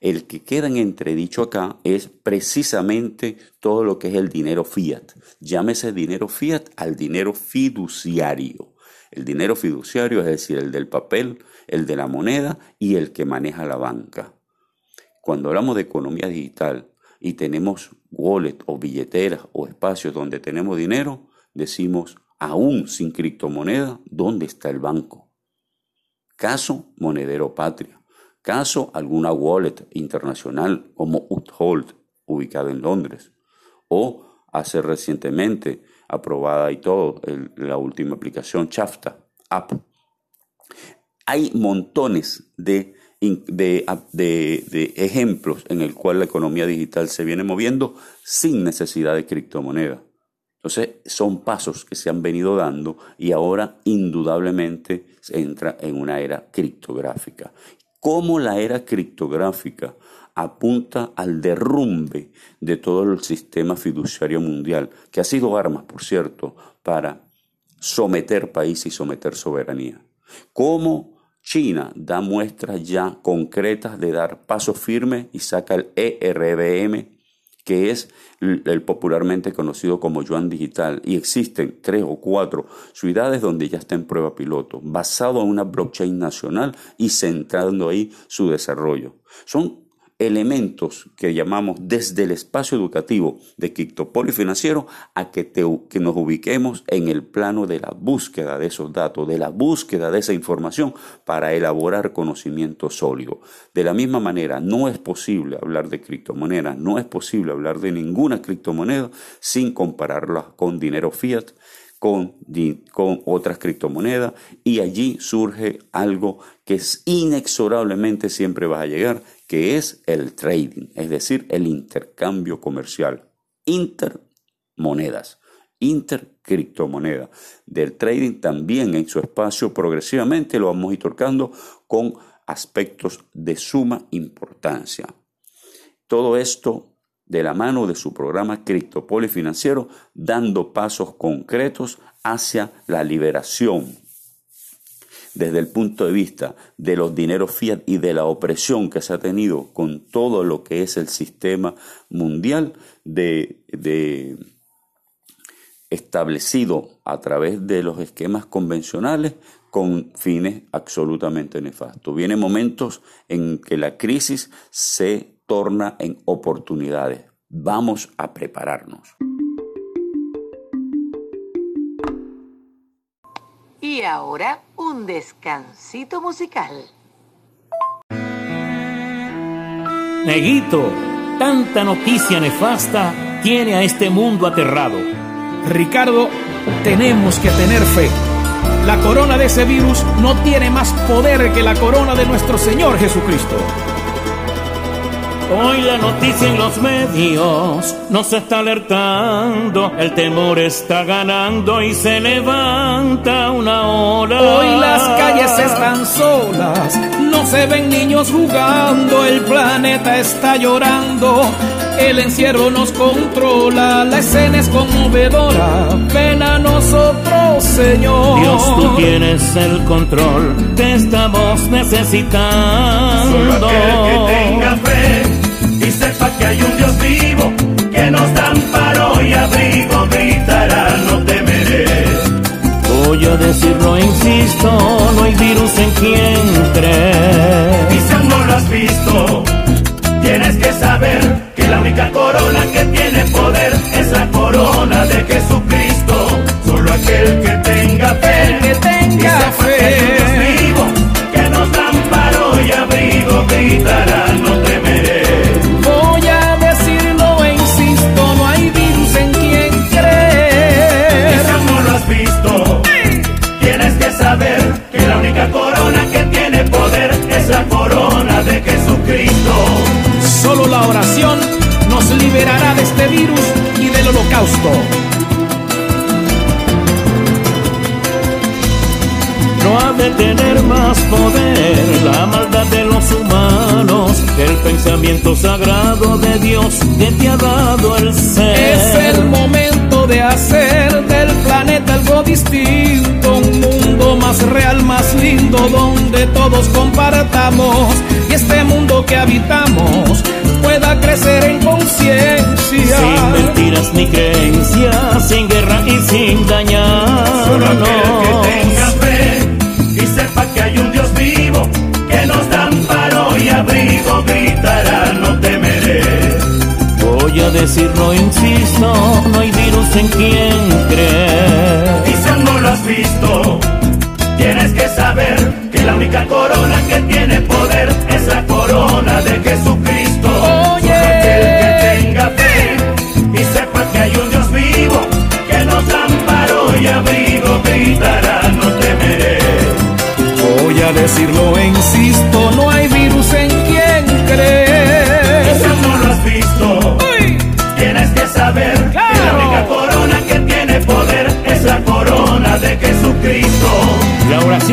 El que queda en entredicho acá es precisamente todo lo que es el dinero fiat. Llámese dinero fiat al dinero fiduciario. El dinero fiduciario, es decir, el del papel, el de la moneda y el que maneja la banca. Cuando hablamos de economía digital y tenemos wallet o billeteras o espacios donde tenemos dinero, decimos, aún sin criptomoneda, ¿dónde está el banco? Caso Monedero Patria. Caso alguna wallet internacional como Uthold, ubicada en Londres. O hace recientemente aprobada y todo la última aplicación Chafta App. Hay montones de de, ejemplos en el cual la economía digital se viene moviendo sin necesidad de criptomoneda. Entonces, son pasos que se han venido dando y ahora indudablemente se entra en una era criptográfica. ¿Cómo la era criptográfica apunta al derrumbe de todo el sistema fiduciario mundial, que ha sido armas, por cierto, para someter países y someter soberanía? ¿Cómo China da muestras ya concretas de dar pasos firmes y saca el ERBM, que es el popularmente conocido como yuan digital, y existen tres o cuatro ciudades donde ya está en prueba piloto, basado en una blockchain nacional y centrando ahí su desarrollo. Son elementos que llamamos desde el espacio educativo de Criptopolio Financiero a que, que nos ubiquemos en el plano de la búsqueda de esos datos, de la búsqueda de esa información para elaborar conocimiento sólido. De la misma manera, no es posible hablar de criptomonedas, no es posible hablar de ninguna criptomoneda sin compararla con dinero fiat, con, con, otras criptomonedas y allí surge algo que es inexorablemente siempre va a llegar, que es el trading, es decir, el intercambio comercial, intermonedas, intercriptomoneda. Del trading también en su espacio progresivamente lo vamos a ir tocando con aspectos de suma importancia. Todo esto de la mano de su programa Criptopoli Financiero, dando pasos concretos hacia la liberación desde el punto de vista de los dineros fiat y de la opresión que se ha tenido con todo lo que es el sistema mundial de, establecido a través de los esquemas convencionales con fines absolutamente nefastos. Vienen momentos en que la crisis se torna en oportunidades. Vamos a prepararnos. Y ahora un descansito musical. Neguito, tanta noticia nefasta tiene a este mundo aterrado. Ricardo, tenemos que tener fe. La corona de ese virus no tiene más poder que la corona de nuestro Señor Jesucristo. Hoy la noticia en los medios nos está alertando, el temor está ganando y se levanta una ola. Hoy las calles están solas, no se ven niños jugando, el planeta está llorando, el encierro nos controla, la escena es conmovedora, ven a nosotros, Señor. Dios, tú tienes el control, te estamos necesitando. Solo que tenga fe hay un Dios vivo que nos da amparo y abrigo, gritará, no temeré. Voy a decirlo, insisto, no hay virus en quien creer. Quizás no lo has visto, tienes que saber que la única corona que tiene poder es la corona de Jesucristo. La maldad de los humanos el pensamiento sagrado de Dios que te ha dado el ser. Es el momento de hacer del planeta algo distinto, un mundo más real, más lindo, donde todos compartamos y este mundo que habitamos pueda crecer en conciencia. Sin mentiras ni creencias, sin guerra y sin dañar. Solo que tenga insisto, no hay virus en quien creer. Y no lo has visto, tienes que saber que la única corona que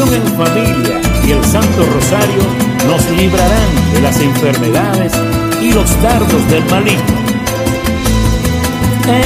oración en familia y el Santo Rosario nos librarán de las enfermedades y los dardos del maligno.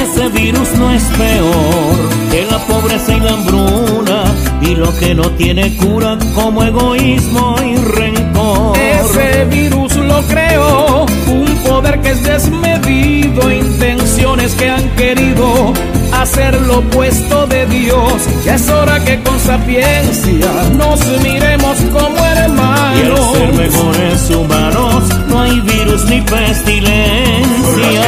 Ese virus no es peor que la pobreza y la hambruna y lo que no tiene cura como egoísmo y rencor. ese virus lo creó, un poder que es desmedido, intenciones que han querido hacer lo opuesto de Dios. Ya es hora que con sapiencia nos miremos como Y al hermanos. ser mejores humanos no hay virus ni aquel que pestilencia.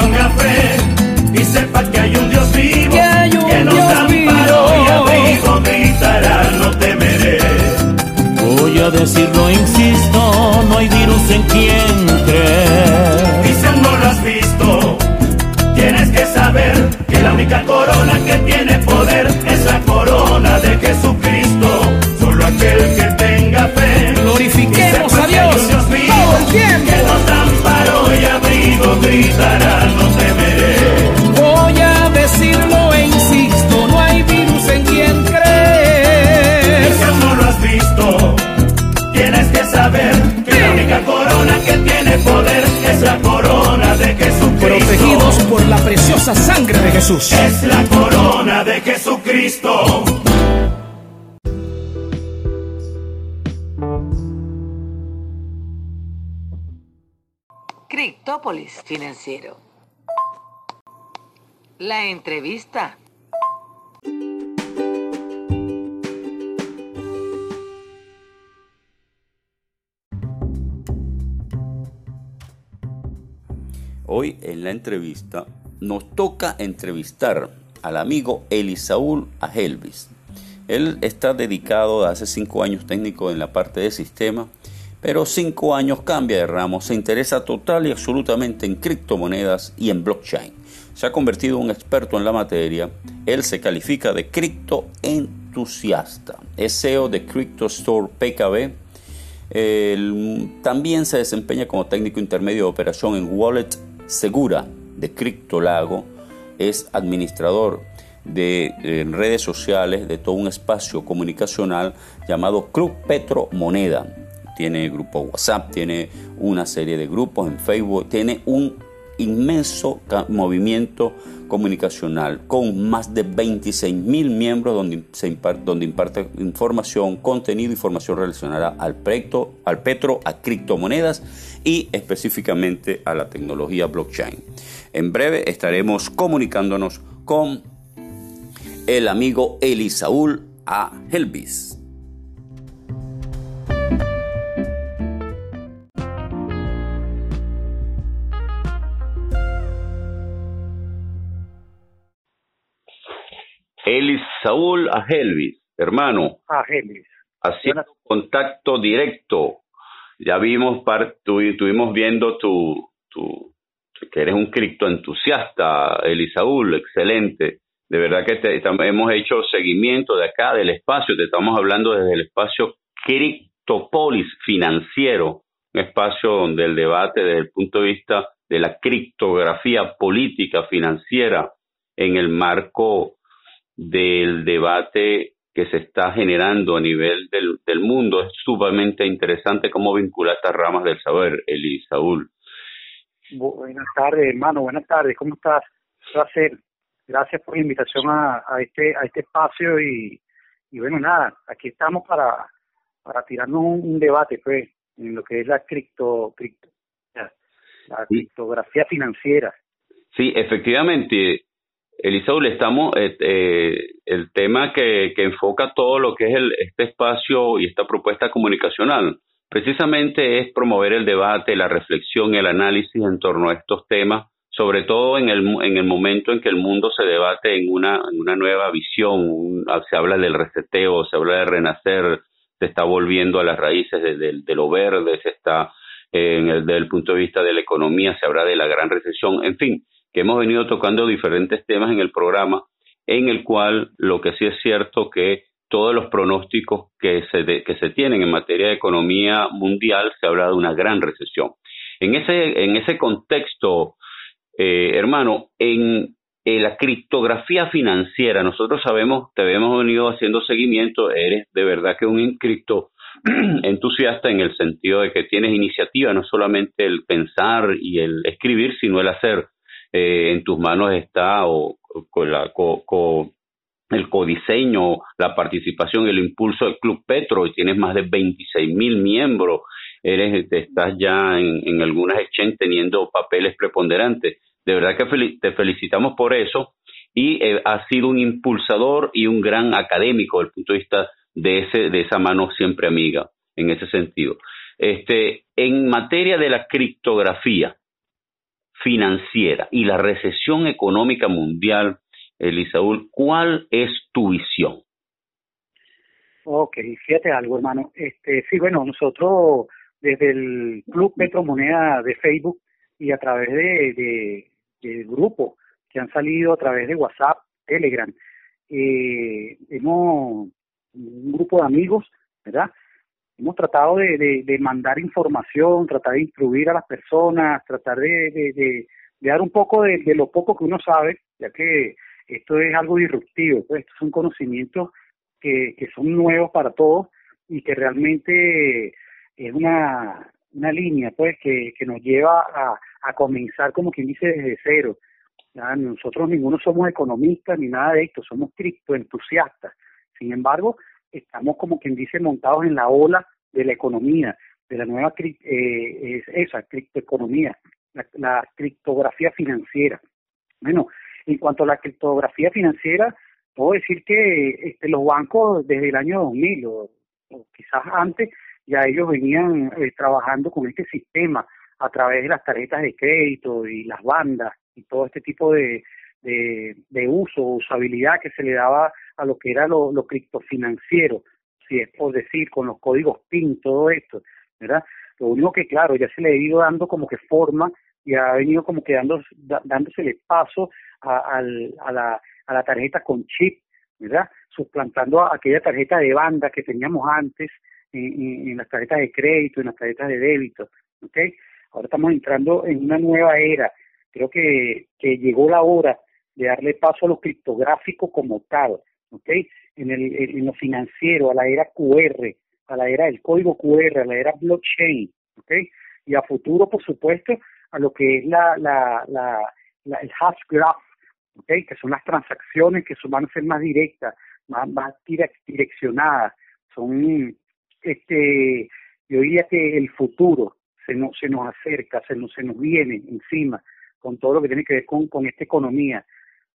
tenga fe y sepa que hay un Dios vivo Que hay un que nos Dios amparó y vivo. abrigo, gritará, no temeré. Voy a decirlo, insisto, no hay virus en quien preciosa sangre de Jesús. Es la corona de Jesucristo. Criptópolis Financiero. La entrevista. Hoy en la entrevista nos toca entrevistar al amigo Elisaúl Ajelvis. Él está dedicado hace cinco años técnico en la parte de sistema, pero cinco años cambia de ramo, se interesa total y absolutamente en criptomonedas y en blockchain. Se ha convertido en un experto en la materia. Él se califica de criptoentusiasta. Es CEO de Crypto Store PKB, también se desempeña como técnico intermedio de operación en Wallet Segura de Criptolago. Es administrador de eh, redes sociales de todo un espacio comunicacional llamado Club Petro Moneda. Tiene grupo WhatsApp, tiene una serie de grupos en Facebook, tiene un inmenso movimiento comunicacional con más de 26 mil miembros donde, se impar- donde imparte información, contenido y relacionada al, proyecto, al petro, a criptomonedas y específicamente a la tecnología blockchain. En breve estaremos comunicándonos con el amigo Elisaúl A. Helvis. Elisaúl A. Helvis, hermano, Ángeles. haciendo contacto directo. Ya vimos, par- tu- estuvimos viendo tu, tu, que eres un criptoentusiasta, Elisaúl, excelente. De verdad que te, hemos hecho seguimiento de acá, del espacio, te estamos hablando desde el espacio Criptopolis financiero, un espacio donde el debate desde el punto de vista de la criptografía política financiera en el marco del debate que se está generando a nivel del, del mundo. Es sumamente interesante cómo vincular estas ramas del saber, Eli Saúl. Buenas tardes, hermano. Buenas tardes. ¿Cómo estás? Placer. Gracias por la invitación a, a este a este espacio y, y bueno, nada, aquí estamos para para tirarnos un, un debate, pues, en lo que es la cripto, cripto la, Sí. criptografía financiera. Sí, efectivamente, Elisaúl, estamos, eh, eh, el tema que, que enfoca todo lo que es el, este espacio y esta propuesta comunicacional, precisamente es promover el debate, la reflexión, el análisis en torno a estos temas sobre todo en el, en el momento en que el mundo se debate en una, en una nueva visión, se habla del reseteo, se habla de renacer, se está volviendo a las raíces de, lo verde, se está, en el, desde el punto de vista de la economía, se habla de la gran recesión, en fin, que hemos venido tocando diferentes temas en el programa, en el cual lo que sí es cierto que todos los pronósticos que se, que se tienen en materia de economía mundial se habla de una gran recesión. En ese, en ese contexto, eh, hermano, en, la criptografía financiera, nosotros sabemos, te habíamos venido haciendo seguimiento, eres de verdad que un cripto entusiasta en el sentido de que tienes iniciativa, no solamente el pensar y el escribir, sino el hacer. Eh, en tus manos está o, con la, el codiseño, la participación, el impulso del Club Petro y tienes más de 26 mil miembros eres, estás ya en, algunas exchanges teniendo papeles preponderantes. De verdad que te felicitamos por eso y eh, has sido un impulsador y un gran académico desde el punto de vista de, ese, de esa mano siempre amiga, en ese sentido. Este, en materia de la criptografía financiera y la recesión económica mundial, Elisaúl, ¿cuál es tu visión? Ok, fíjate algo, hermano. Este, sí, bueno, nosotros desde el Club Moneda de Facebook y a través de, de, grupos que han salido a través de WhatsApp, Telegram. Eh, hemos, un grupo de amigos, ¿verdad? Hemos tratado de, mandar información, tratar de instruir a las personas, tratar de, dar un poco de, lo poco que uno sabe, ya que esto es algo disruptivo, pues estos son conocimientos que, son nuevos para todos y que realmente es una, línea pues que, nos lleva a comenzar como quien dice desde cero. Nosotros ninguno somos economistas ni nada de esto, somos criptoentusiastas. Sin embargo, estamos como quien dice montados en la ola de la economía, de la nueva eh, esa criptoeconomía, la, la criptografía financiera. Bueno, en cuanto a la criptografía financiera, puedo decir que este, los bancos desde el año 2000 o quizás antes ya ellos venían eh, trabajando con este sistema a través de las tarjetas de crédito y las bandas y todo este tipo de, de, de uso, usabilidad que se le daba a lo que era lo, lo criptofinanciero, si es por decir, con los códigos PIN, todo esto, ¿verdad? Lo único que, claro, ya se le ha ido dando como que forma y ha venido como que dando, dándosele paso a, a, la, a la tarjeta con chip, ¿verdad? Suplantando aquella tarjeta de banda que teníamos antes, en, las tarjetas de crédito, en las tarjetas de débito, ¿ok? Ahora estamos entrando en una nueva era. Creo que, que llegó la hora de darle paso a lo criptográfico como tal, ¿ok? En, el, en lo financiero, a la era QR, a la era del código QR, a la era blockchain, ¿ok? Y a futuro, por supuesto, a lo que es la, la, la, el hash graph, ¿ok? Que son las transacciones que van a ser más directas, más, más direccionadas, son este, yo diría que el futuro se nos, se nos acerca, se nos, se nos viene encima con todo lo que tiene que ver con, con esta economía.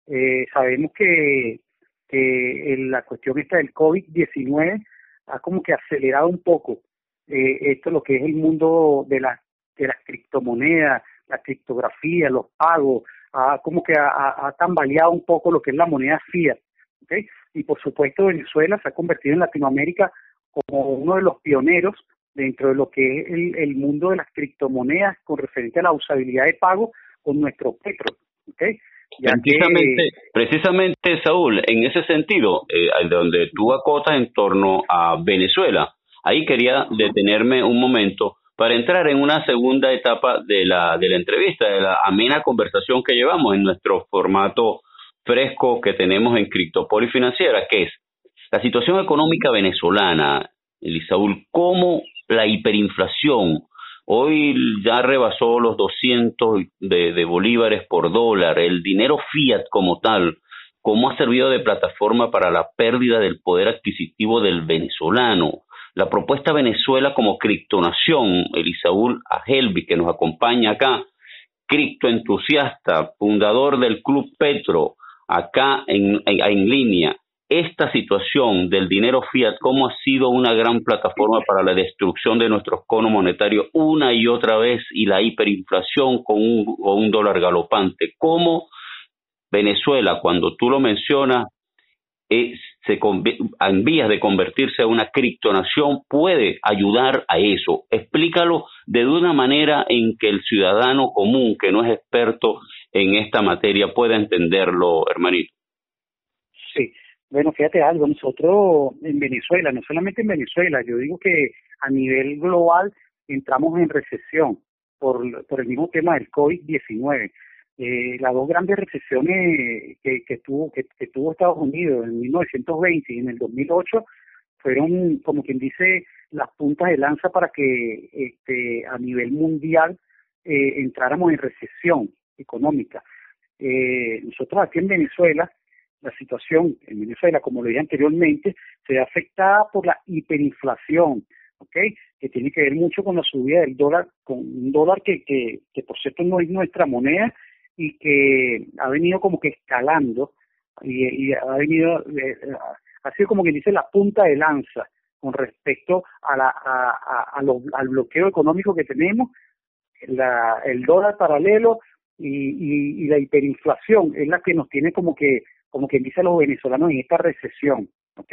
Eh, sabemos que, que la cuestión esta del COVID-19 ha como que acelerado un poco eh, esto lo que es el mundo de, la, de las criptomonedas, la criptografía, los pagos, ha como que ha, ha, tambaleado un poco lo que es la moneda fiat. ¿okay? Y por supuesto Venezuela se ha convertido en Latinoamérica como uno de los pioneros dentro de lo que es el, mundo de las criptomonedas con referente a la usabilidad de pago con nuestro Petro. ¿okay? Precisamente, precisamente, Saúl, en ese sentido, eh, donde tú acotas en torno a Venezuela, ahí quería detenerme un momento para entrar en una segunda etapa de la, de la entrevista, de la amena conversación que llevamos en nuestro formato fresco que tenemos en Criptopoli Financiera, que es la situación económica venezolana, Elisaúl, cómo la hiperinflación hoy ya rebasó los 200 de, bolívares por dólar, el dinero fiat como tal, cómo ha servido de plataforma para la pérdida del poder adquisitivo del venezolano. La propuesta Venezuela como criptonación, Elisaúl Agelbi, que nos acompaña acá, criptoentusiasta, fundador del Club Petro, acá en, en línea, esta situación del dinero fiat, cómo ha sido una gran plataforma para la destrucción de nuestro cono monetario una y otra vez y la hiperinflación con un, dólar galopante. Cómo Venezuela, cuando tú lo mencionas, se en vías de convertirse en una criptonación puede ayudar a eso. Explícalo de una manera en que el ciudadano común que no es experto en esta materia pueda entenderlo, hermanito. Sí, bueno, fíjate algo, nosotros en Venezuela, no solamente en Venezuela, yo digo que a nivel global entramos en recesión por, por el mismo tema del COVID-19 eh, las dos grandes recesiones que, que tuvo que, tuvo Estados Unidos en 1920 y en el 2008 fueron como quien dice las puntas de lanza para que este, a nivel mundial eh, entráramos en recesión económica. Eh, nosotros aquí en Venezuela, la situación en Venezuela, como lo dije anteriormente, se ve afectada por la hiperinflación, ¿ok? Que tiene que ver mucho con la subida del dólar, con un dólar que, que, que por cierto no es nuestra moneda, y que ha venido como que escalando y, ha venido, eh, ha sido como que dice la punta de lanza con respecto a la, a, al bloqueo económico que tenemos, la, el dólar paralelo y, y, la hiperinflación es la que nos tiene como que, como que dice los venezolanos en esta recesión, ¿ok?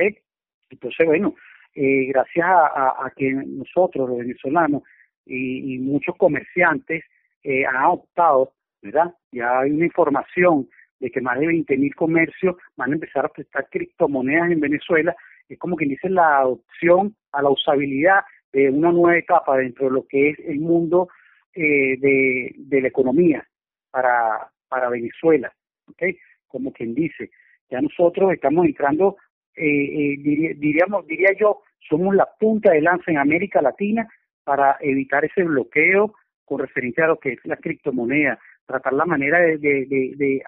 Entonces, bueno, eh, gracias a, que nosotros, los venezolanos, y, muchos comerciantes eh, han optado ¿verdad? Ya hay una información de que más de 20 mil comercios van a empezar a prestar criptomonedas en Venezuela. Es como quien dice la adopción a la usabilidad de una nueva etapa dentro de lo que es el mundo eh, de, la economía para, para Venezuela. ¿okay? Como quien dice, ya nosotros estamos entrando, eh, eh, diríamos, diría yo, somos la punta de lanza en América Latina para evitar ese bloqueo con referencia a lo que es la criptomoneda, tratar la manera de, de, de,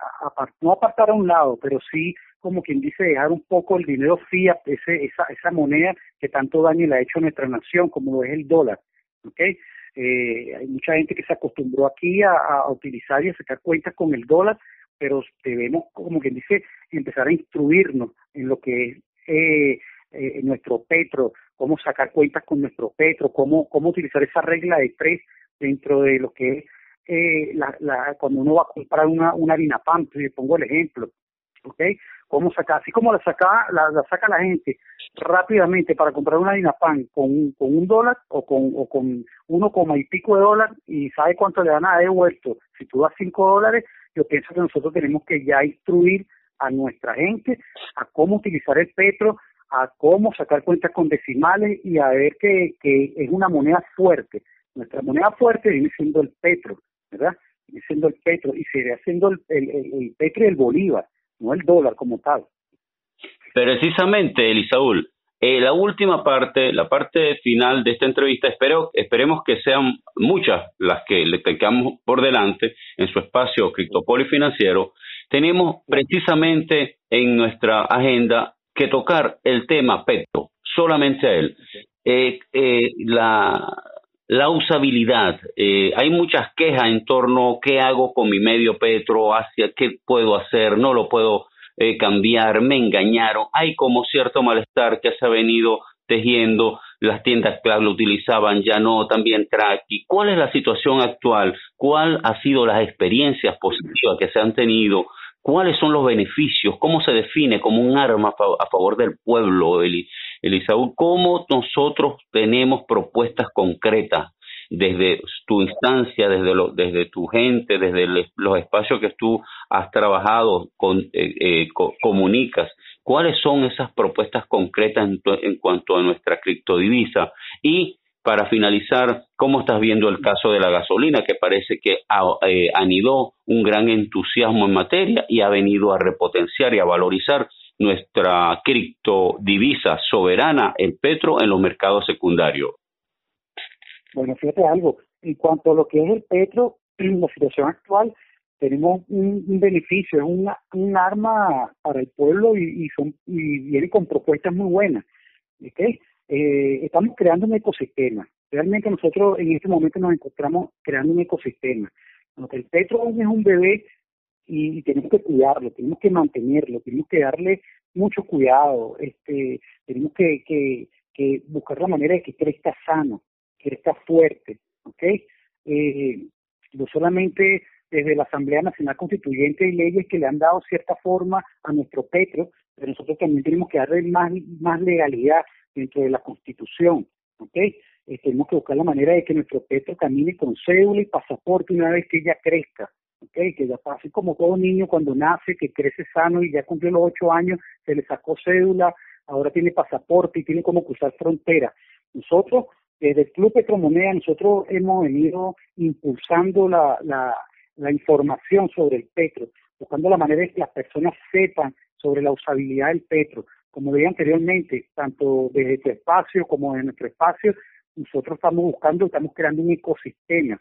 no apartar a un lado, pero sí, como quien dice, dejar un poco el dinero fiat, ese, esa, esa moneda que tanto daño le ha hecho a nuestra nación, como lo es el dólar. ¿okay? Eh, hay mucha gente que se acostumbró aquí a, a utilizar y a sacar cuentas con el dólar, pero debemos, como quien dice, empezar a instruirnos en lo que es eh, eh, nuestro petro, cómo sacar cuentas con nuestro petro, cómo, cómo utilizar esa regla de tres dentro de lo que es eh, la, cuando uno va a comprar una, una harina pan, pues, pongo el ejemplo, ¿ok? Cómo sacar, así como la saca, la, saca la gente rápidamente para comprar una harina pan con, con un dólar o con, o con uno coma y pico de dólar y sabe cuánto le dan a devuelto. Si tú das cinco dólares, yo pienso que nosotros tenemos que ya instruir a nuestra gente a cómo utilizar el petro, a cómo sacar cuentas con decimales y a ver que, es una moneda fuerte. Nuestra moneda fuerte viene siendo el petro. ¿verdad? siendo el petro y sigue siendo el, el, petro y el bolívar, no el dólar como tal. Precisamente, Elisaúl, eh, la última parte, la parte final de esta entrevista, espero, esperemos que sean muchas las que le tengamos por delante en su espacio Criptopoli Financiero. Tenemos precisamente en nuestra agenda que tocar el tema Petro, solamente a él. Eh, eh, la, la usabilidad. Hay muchas quejas en torno a qué hago con mi medio petro, hacia qué puedo hacer, no lo puedo eh, cambiar, me engañaron. Hay como cierto malestar que se ha venido tejiendo, las tiendas clave lo utilizaban, ya no, también Traki. ¿Cuál es la situación actual? ¿Cuál ha sido las experiencias positivas que se han tenido? ¿Cuáles son los beneficios? ¿Cómo se define como un arma a favor del pueblo, Elisaú? ¿Cómo nosotros tenemos propuestas concretas desde tu instancia, desde, lo, desde tu gente, desde los espacios que tú has trabajado, con, eh, eh, comunicas? ¿Cuáles son esas propuestas concretas en, en cuanto a nuestra criptodivisa? Y para finalizar, ¿cómo estás viendo el caso de la gasolina, que parece que ha, eh, anidó un gran entusiasmo en materia y ha venido a repotenciar y a valorizar nuestra criptodivisa soberana, el petro, en los mercados secundarios? Bueno, fíjate algo, en cuanto a lo que es el petro, en la situación actual, tenemos un, beneficio, es una, un arma para el pueblo y, y, son, y viene con propuestas muy buenas. ¿okay? eh, estamos creando un ecosistema. Realmente nosotros en este momento nos encontramos creando un ecosistema. El petro aún es un bebé y, tenemos que cuidarlo, tenemos que mantenerlo, tenemos que darle mucho cuidado, este, tenemos que, que buscar la manera de que crezca sano, que crezca fuerte, ¿ok? Eh, no solamente desde la Asamblea Nacional Constituyente hay leyes que le han dado cierta forma a nuestro petro, pero nosotros también tenemos que darle más, más legalidad dentro de la Constitución, ¿ok? Eh, tenemos que buscar la manera de que nuestro petro camine con cédula y pasaporte una vez que ella crezca, ¿ok? Que ya pase como todo niño cuando nace, que crece sano y ya cumplió los ocho años, se le sacó cédula, ahora tiene pasaporte y tiene como cruzar frontera. Nosotros, desde el Club Petromoneda, nosotros hemos venido impulsando la, la, información sobre el petro, buscando la manera de que las personas sepan sobre la usabilidad del petro. Como dije anteriormente, tanto desde tu espacio como en nuestro espacio, nosotros estamos buscando, estamos creando un ecosistema.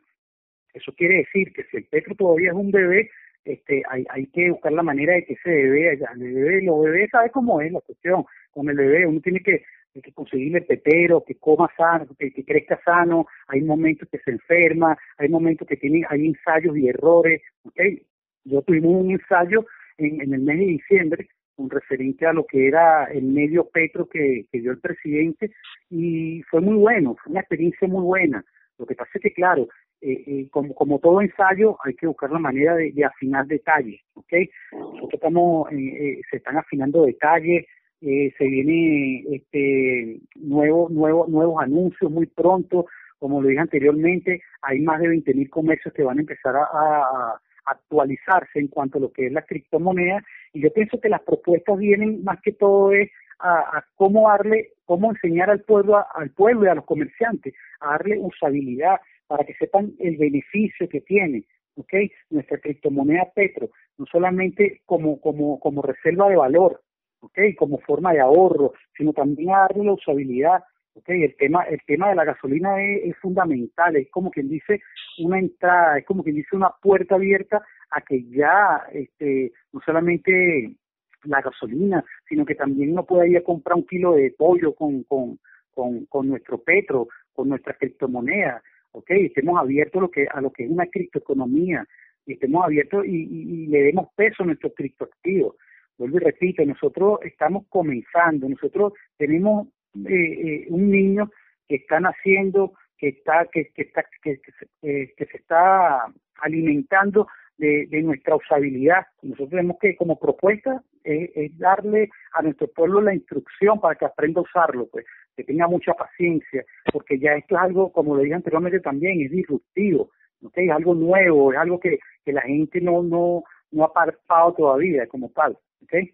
Eso quiere decir que si el petro todavía es un bebé, este, hay, hay que buscar la manera de que ese bebé, el bebé, los bebés sabe cómo es la cuestión. Con el bebé uno tiene que, que conseguirle petero, que coma sano, que, crezca sano, hay momentos que se enferma, hay momentos que tiene, hay ensayos y errores, ¿okay? Yo tuvimos un ensayo en, en el mes de diciembre un referente a lo que era el medio petro que, que dio el presidente y fue muy bueno, fue una experiencia muy buena. Lo que pasa es que, claro, eh, eh, como, como todo ensayo, hay que buscar la manera de, de afinar detalles, ¿ok? Nosotros estamos, eh, eh se están afinando detalles, eh, se vienen este, nuevos, nuevos, nuevos anuncios muy pronto, como lo dije anteriormente, hay más de 20.000 comercios que van a empezar a, actualizarse en cuanto a lo que es la criptomoneda y yo pienso que las propuestas vienen más que todo es a, a cómo darle, cómo enseñar al pueblo, al pueblo y a los comerciantes a darle usabilidad para que sepan el beneficio que tiene, ¿ok? Nuestra criptomoneda Petro, no solamente como, como, como reserva de valor, ¿ok? Como forma de ahorro, sino también a darle la usabilidad Okay, el tema, el tema de la gasolina es, es, fundamental, es como quien dice una entrada, es como quien dice una puerta abierta a que ya este, no solamente la gasolina, sino que también uno pueda ir a comprar un kilo de pollo con, con, con, con nuestro petro, con nuestra criptomoneda, ok, estemos abiertos a lo que, a lo que es una criptoeconomía, y estemos abiertos y, y, y le demos peso a nuestros criptoactivos. Vuelvo y repito, nosotros estamos comenzando, nosotros tenemos eh, eh, un niño que está naciendo, que está, que, que está, que, que, eh, que se está alimentando de, de, nuestra usabilidad. Nosotros tenemos que, como propuesta, eh, es darle a nuestro pueblo la instrucción para que aprenda a usarlo, pues, que tenga mucha paciencia, porque ya esto es algo, como lo dije anteriormente también, es disruptivo, ¿okay? es algo nuevo, es algo que, que la gente no, no, no ha parpado todavía como tal. ¿Okay?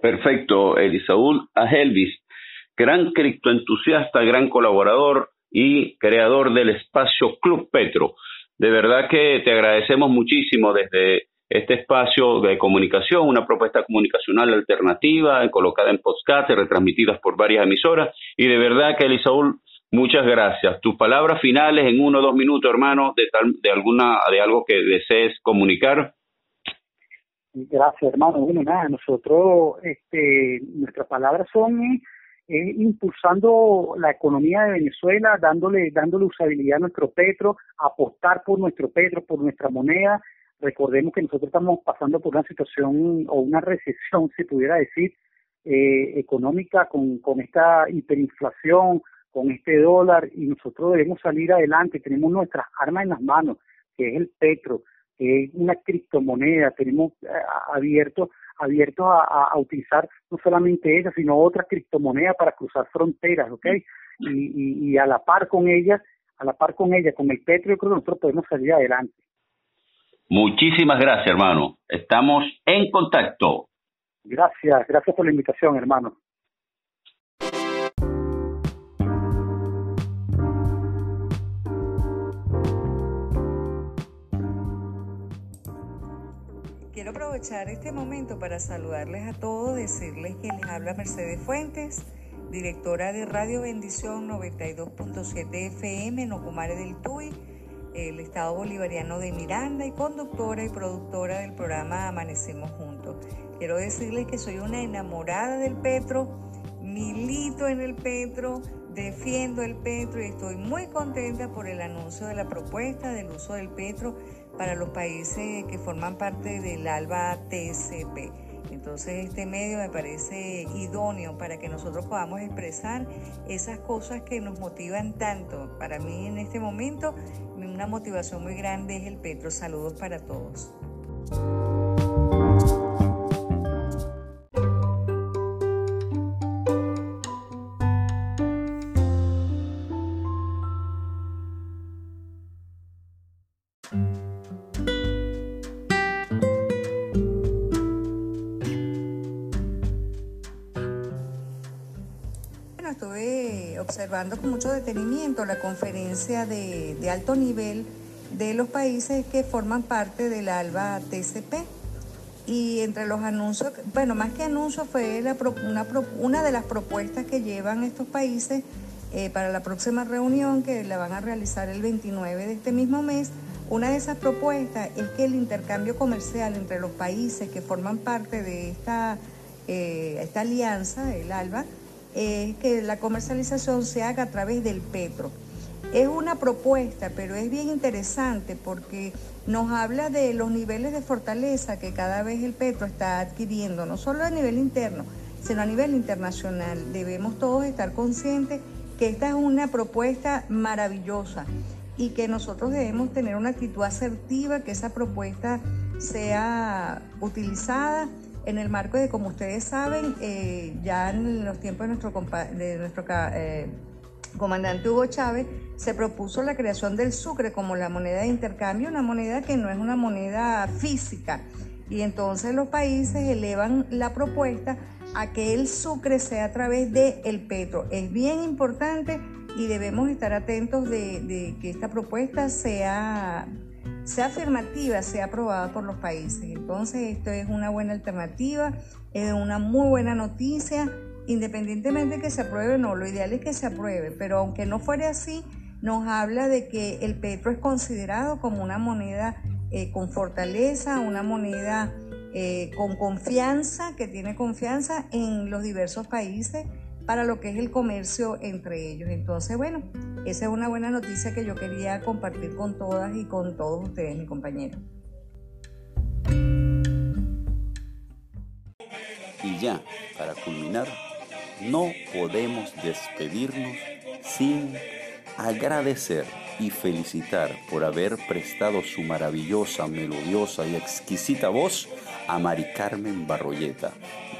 Perfecto, Elisaúl. A Helvis, gran criptoentusiasta, gran colaborador y creador del espacio Club Petro. De verdad que te agradecemos muchísimo desde este espacio de comunicación, una propuesta comunicacional alternativa, colocada en podcast, retransmitidas por varias emisoras. Y de verdad que, Elisaúl, muchas gracias. Tus palabras finales en uno o dos minutos, hermano, de, tal, de, alguna, de algo que desees comunicar. Gracias, hermano. Bueno, nada, nosotros, este, nuestras palabras son eh, impulsando la economía de Venezuela, dándole, dándole usabilidad a nuestro petro, apostar por nuestro petro, por nuestra moneda. Recordemos que nosotros estamos pasando por una situación o una recesión, se pudiera decir, eh, económica con, con esta hiperinflación, con este dólar, y nosotros debemos salir adelante. Tenemos nuestras armas en las manos, que es el petro, que es una criptomoneda. Tenemos eh, abierto abiertos a, a, utilizar no solamente esa, sino otra criptomoneda para cruzar fronteras, ¿ok? Y, y, y a la par con ella, a la par con ella, con el petro, yo creo que nosotros podemos salir adelante. Muchísimas gracias, hermano. Estamos en contacto. Gracias, gracias por la invitación, hermano. Aprovechar este momento para saludarles a todos, decirles que les habla Mercedes Fuentes, directora de Radio Bendición 92.7 FM en Ocumare del Tuy, el Estado Bolivariano de Miranda y conductora y productora del programa Amanecemos Juntos. Quiero decirles que soy una enamorada del Petro, milito en el Petro, defiendo el Petro y estoy muy contenta por el anuncio de la propuesta del uso del Petro para los países que forman parte del ALBA TCP. Entonces este medio me parece idóneo para que nosotros podamos expresar esas cosas que nos motivan tanto. Para mí en este momento una motivación muy grande es el Petro. Saludos para todos. Con mucho detenimiento la conferencia de, alto nivel de los países que forman parte del ALBA TCP. Y entre los anuncios, bueno, más que anuncios, fue una, una, de las propuestas que llevan estos países eh, para la próxima reunión que la van a realizar el 29 de este mismo mes. Una de esas propuestas es que el intercambio comercial entre los países que forman parte de esta, eh, esta alianza, el ALBA, es que la comercialización se haga a través del petro. Es una propuesta, pero es bien interesante porque nos habla de los niveles de fortaleza que cada vez el petro está adquiriendo, no solo a nivel interno, sino a nivel internacional. Debemos todos estar conscientes que esta es una propuesta maravillosa y que nosotros debemos tener una actitud asertiva, que esa propuesta sea utilizada en el marco de, como ustedes saben, eh, ya en los tiempos de nuestro, de nuestro eh, comandante Hugo Chávez, se propuso la creación del sucre como la moneda de intercambio, una moneda que no es una moneda física. Y entonces los países elevan la propuesta a que el sucre sea a través del el petro. Es bien importante y debemos estar atentos de, de que esta propuesta sea sea afirmativa, sea aprobada por los países. Entonces, esto es una buena alternativa, es una muy buena noticia, independientemente de que se apruebe o no. Lo ideal es que se apruebe, pero aunque no fuera así, nos habla de que el petro es considerado como una moneda eh, con fortaleza, una moneda eh, con confianza, que tiene confianza en los diversos países para lo que es el comercio entre ellos. Entonces, bueno, esa es una buena noticia que yo quería compartir con todas y con todos ustedes, mi compañero. Y ya, para culminar, no podemos despedirnos sin agradecer y felicitar por haber prestado su maravillosa, melodiosa y exquisita voz a Mari Carmen Barroyeta,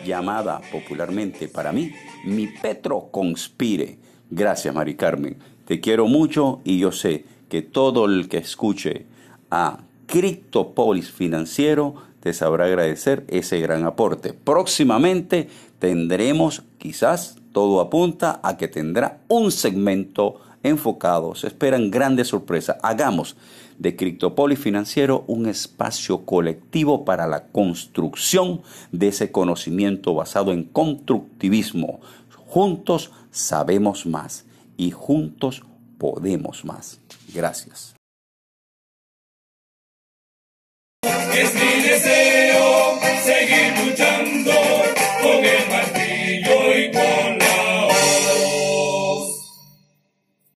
llamada popularmente para mí mi Petro Conspire. Gracias, Mari Carmen. Te quiero mucho y yo sé que todo el que escuche a Criptopolis Financiero te sabrá agradecer ese gran aporte. Próximamente tendremos, quizás todo apunta a que tendrá un segmento enfocado. Se esperan grandes sorpresas. Hagamos de Criptopolis Financiero un espacio colectivo para la construcción de ese conocimiento basado en constructivismo. Juntos sabemos más y juntos podemos más. Gracias.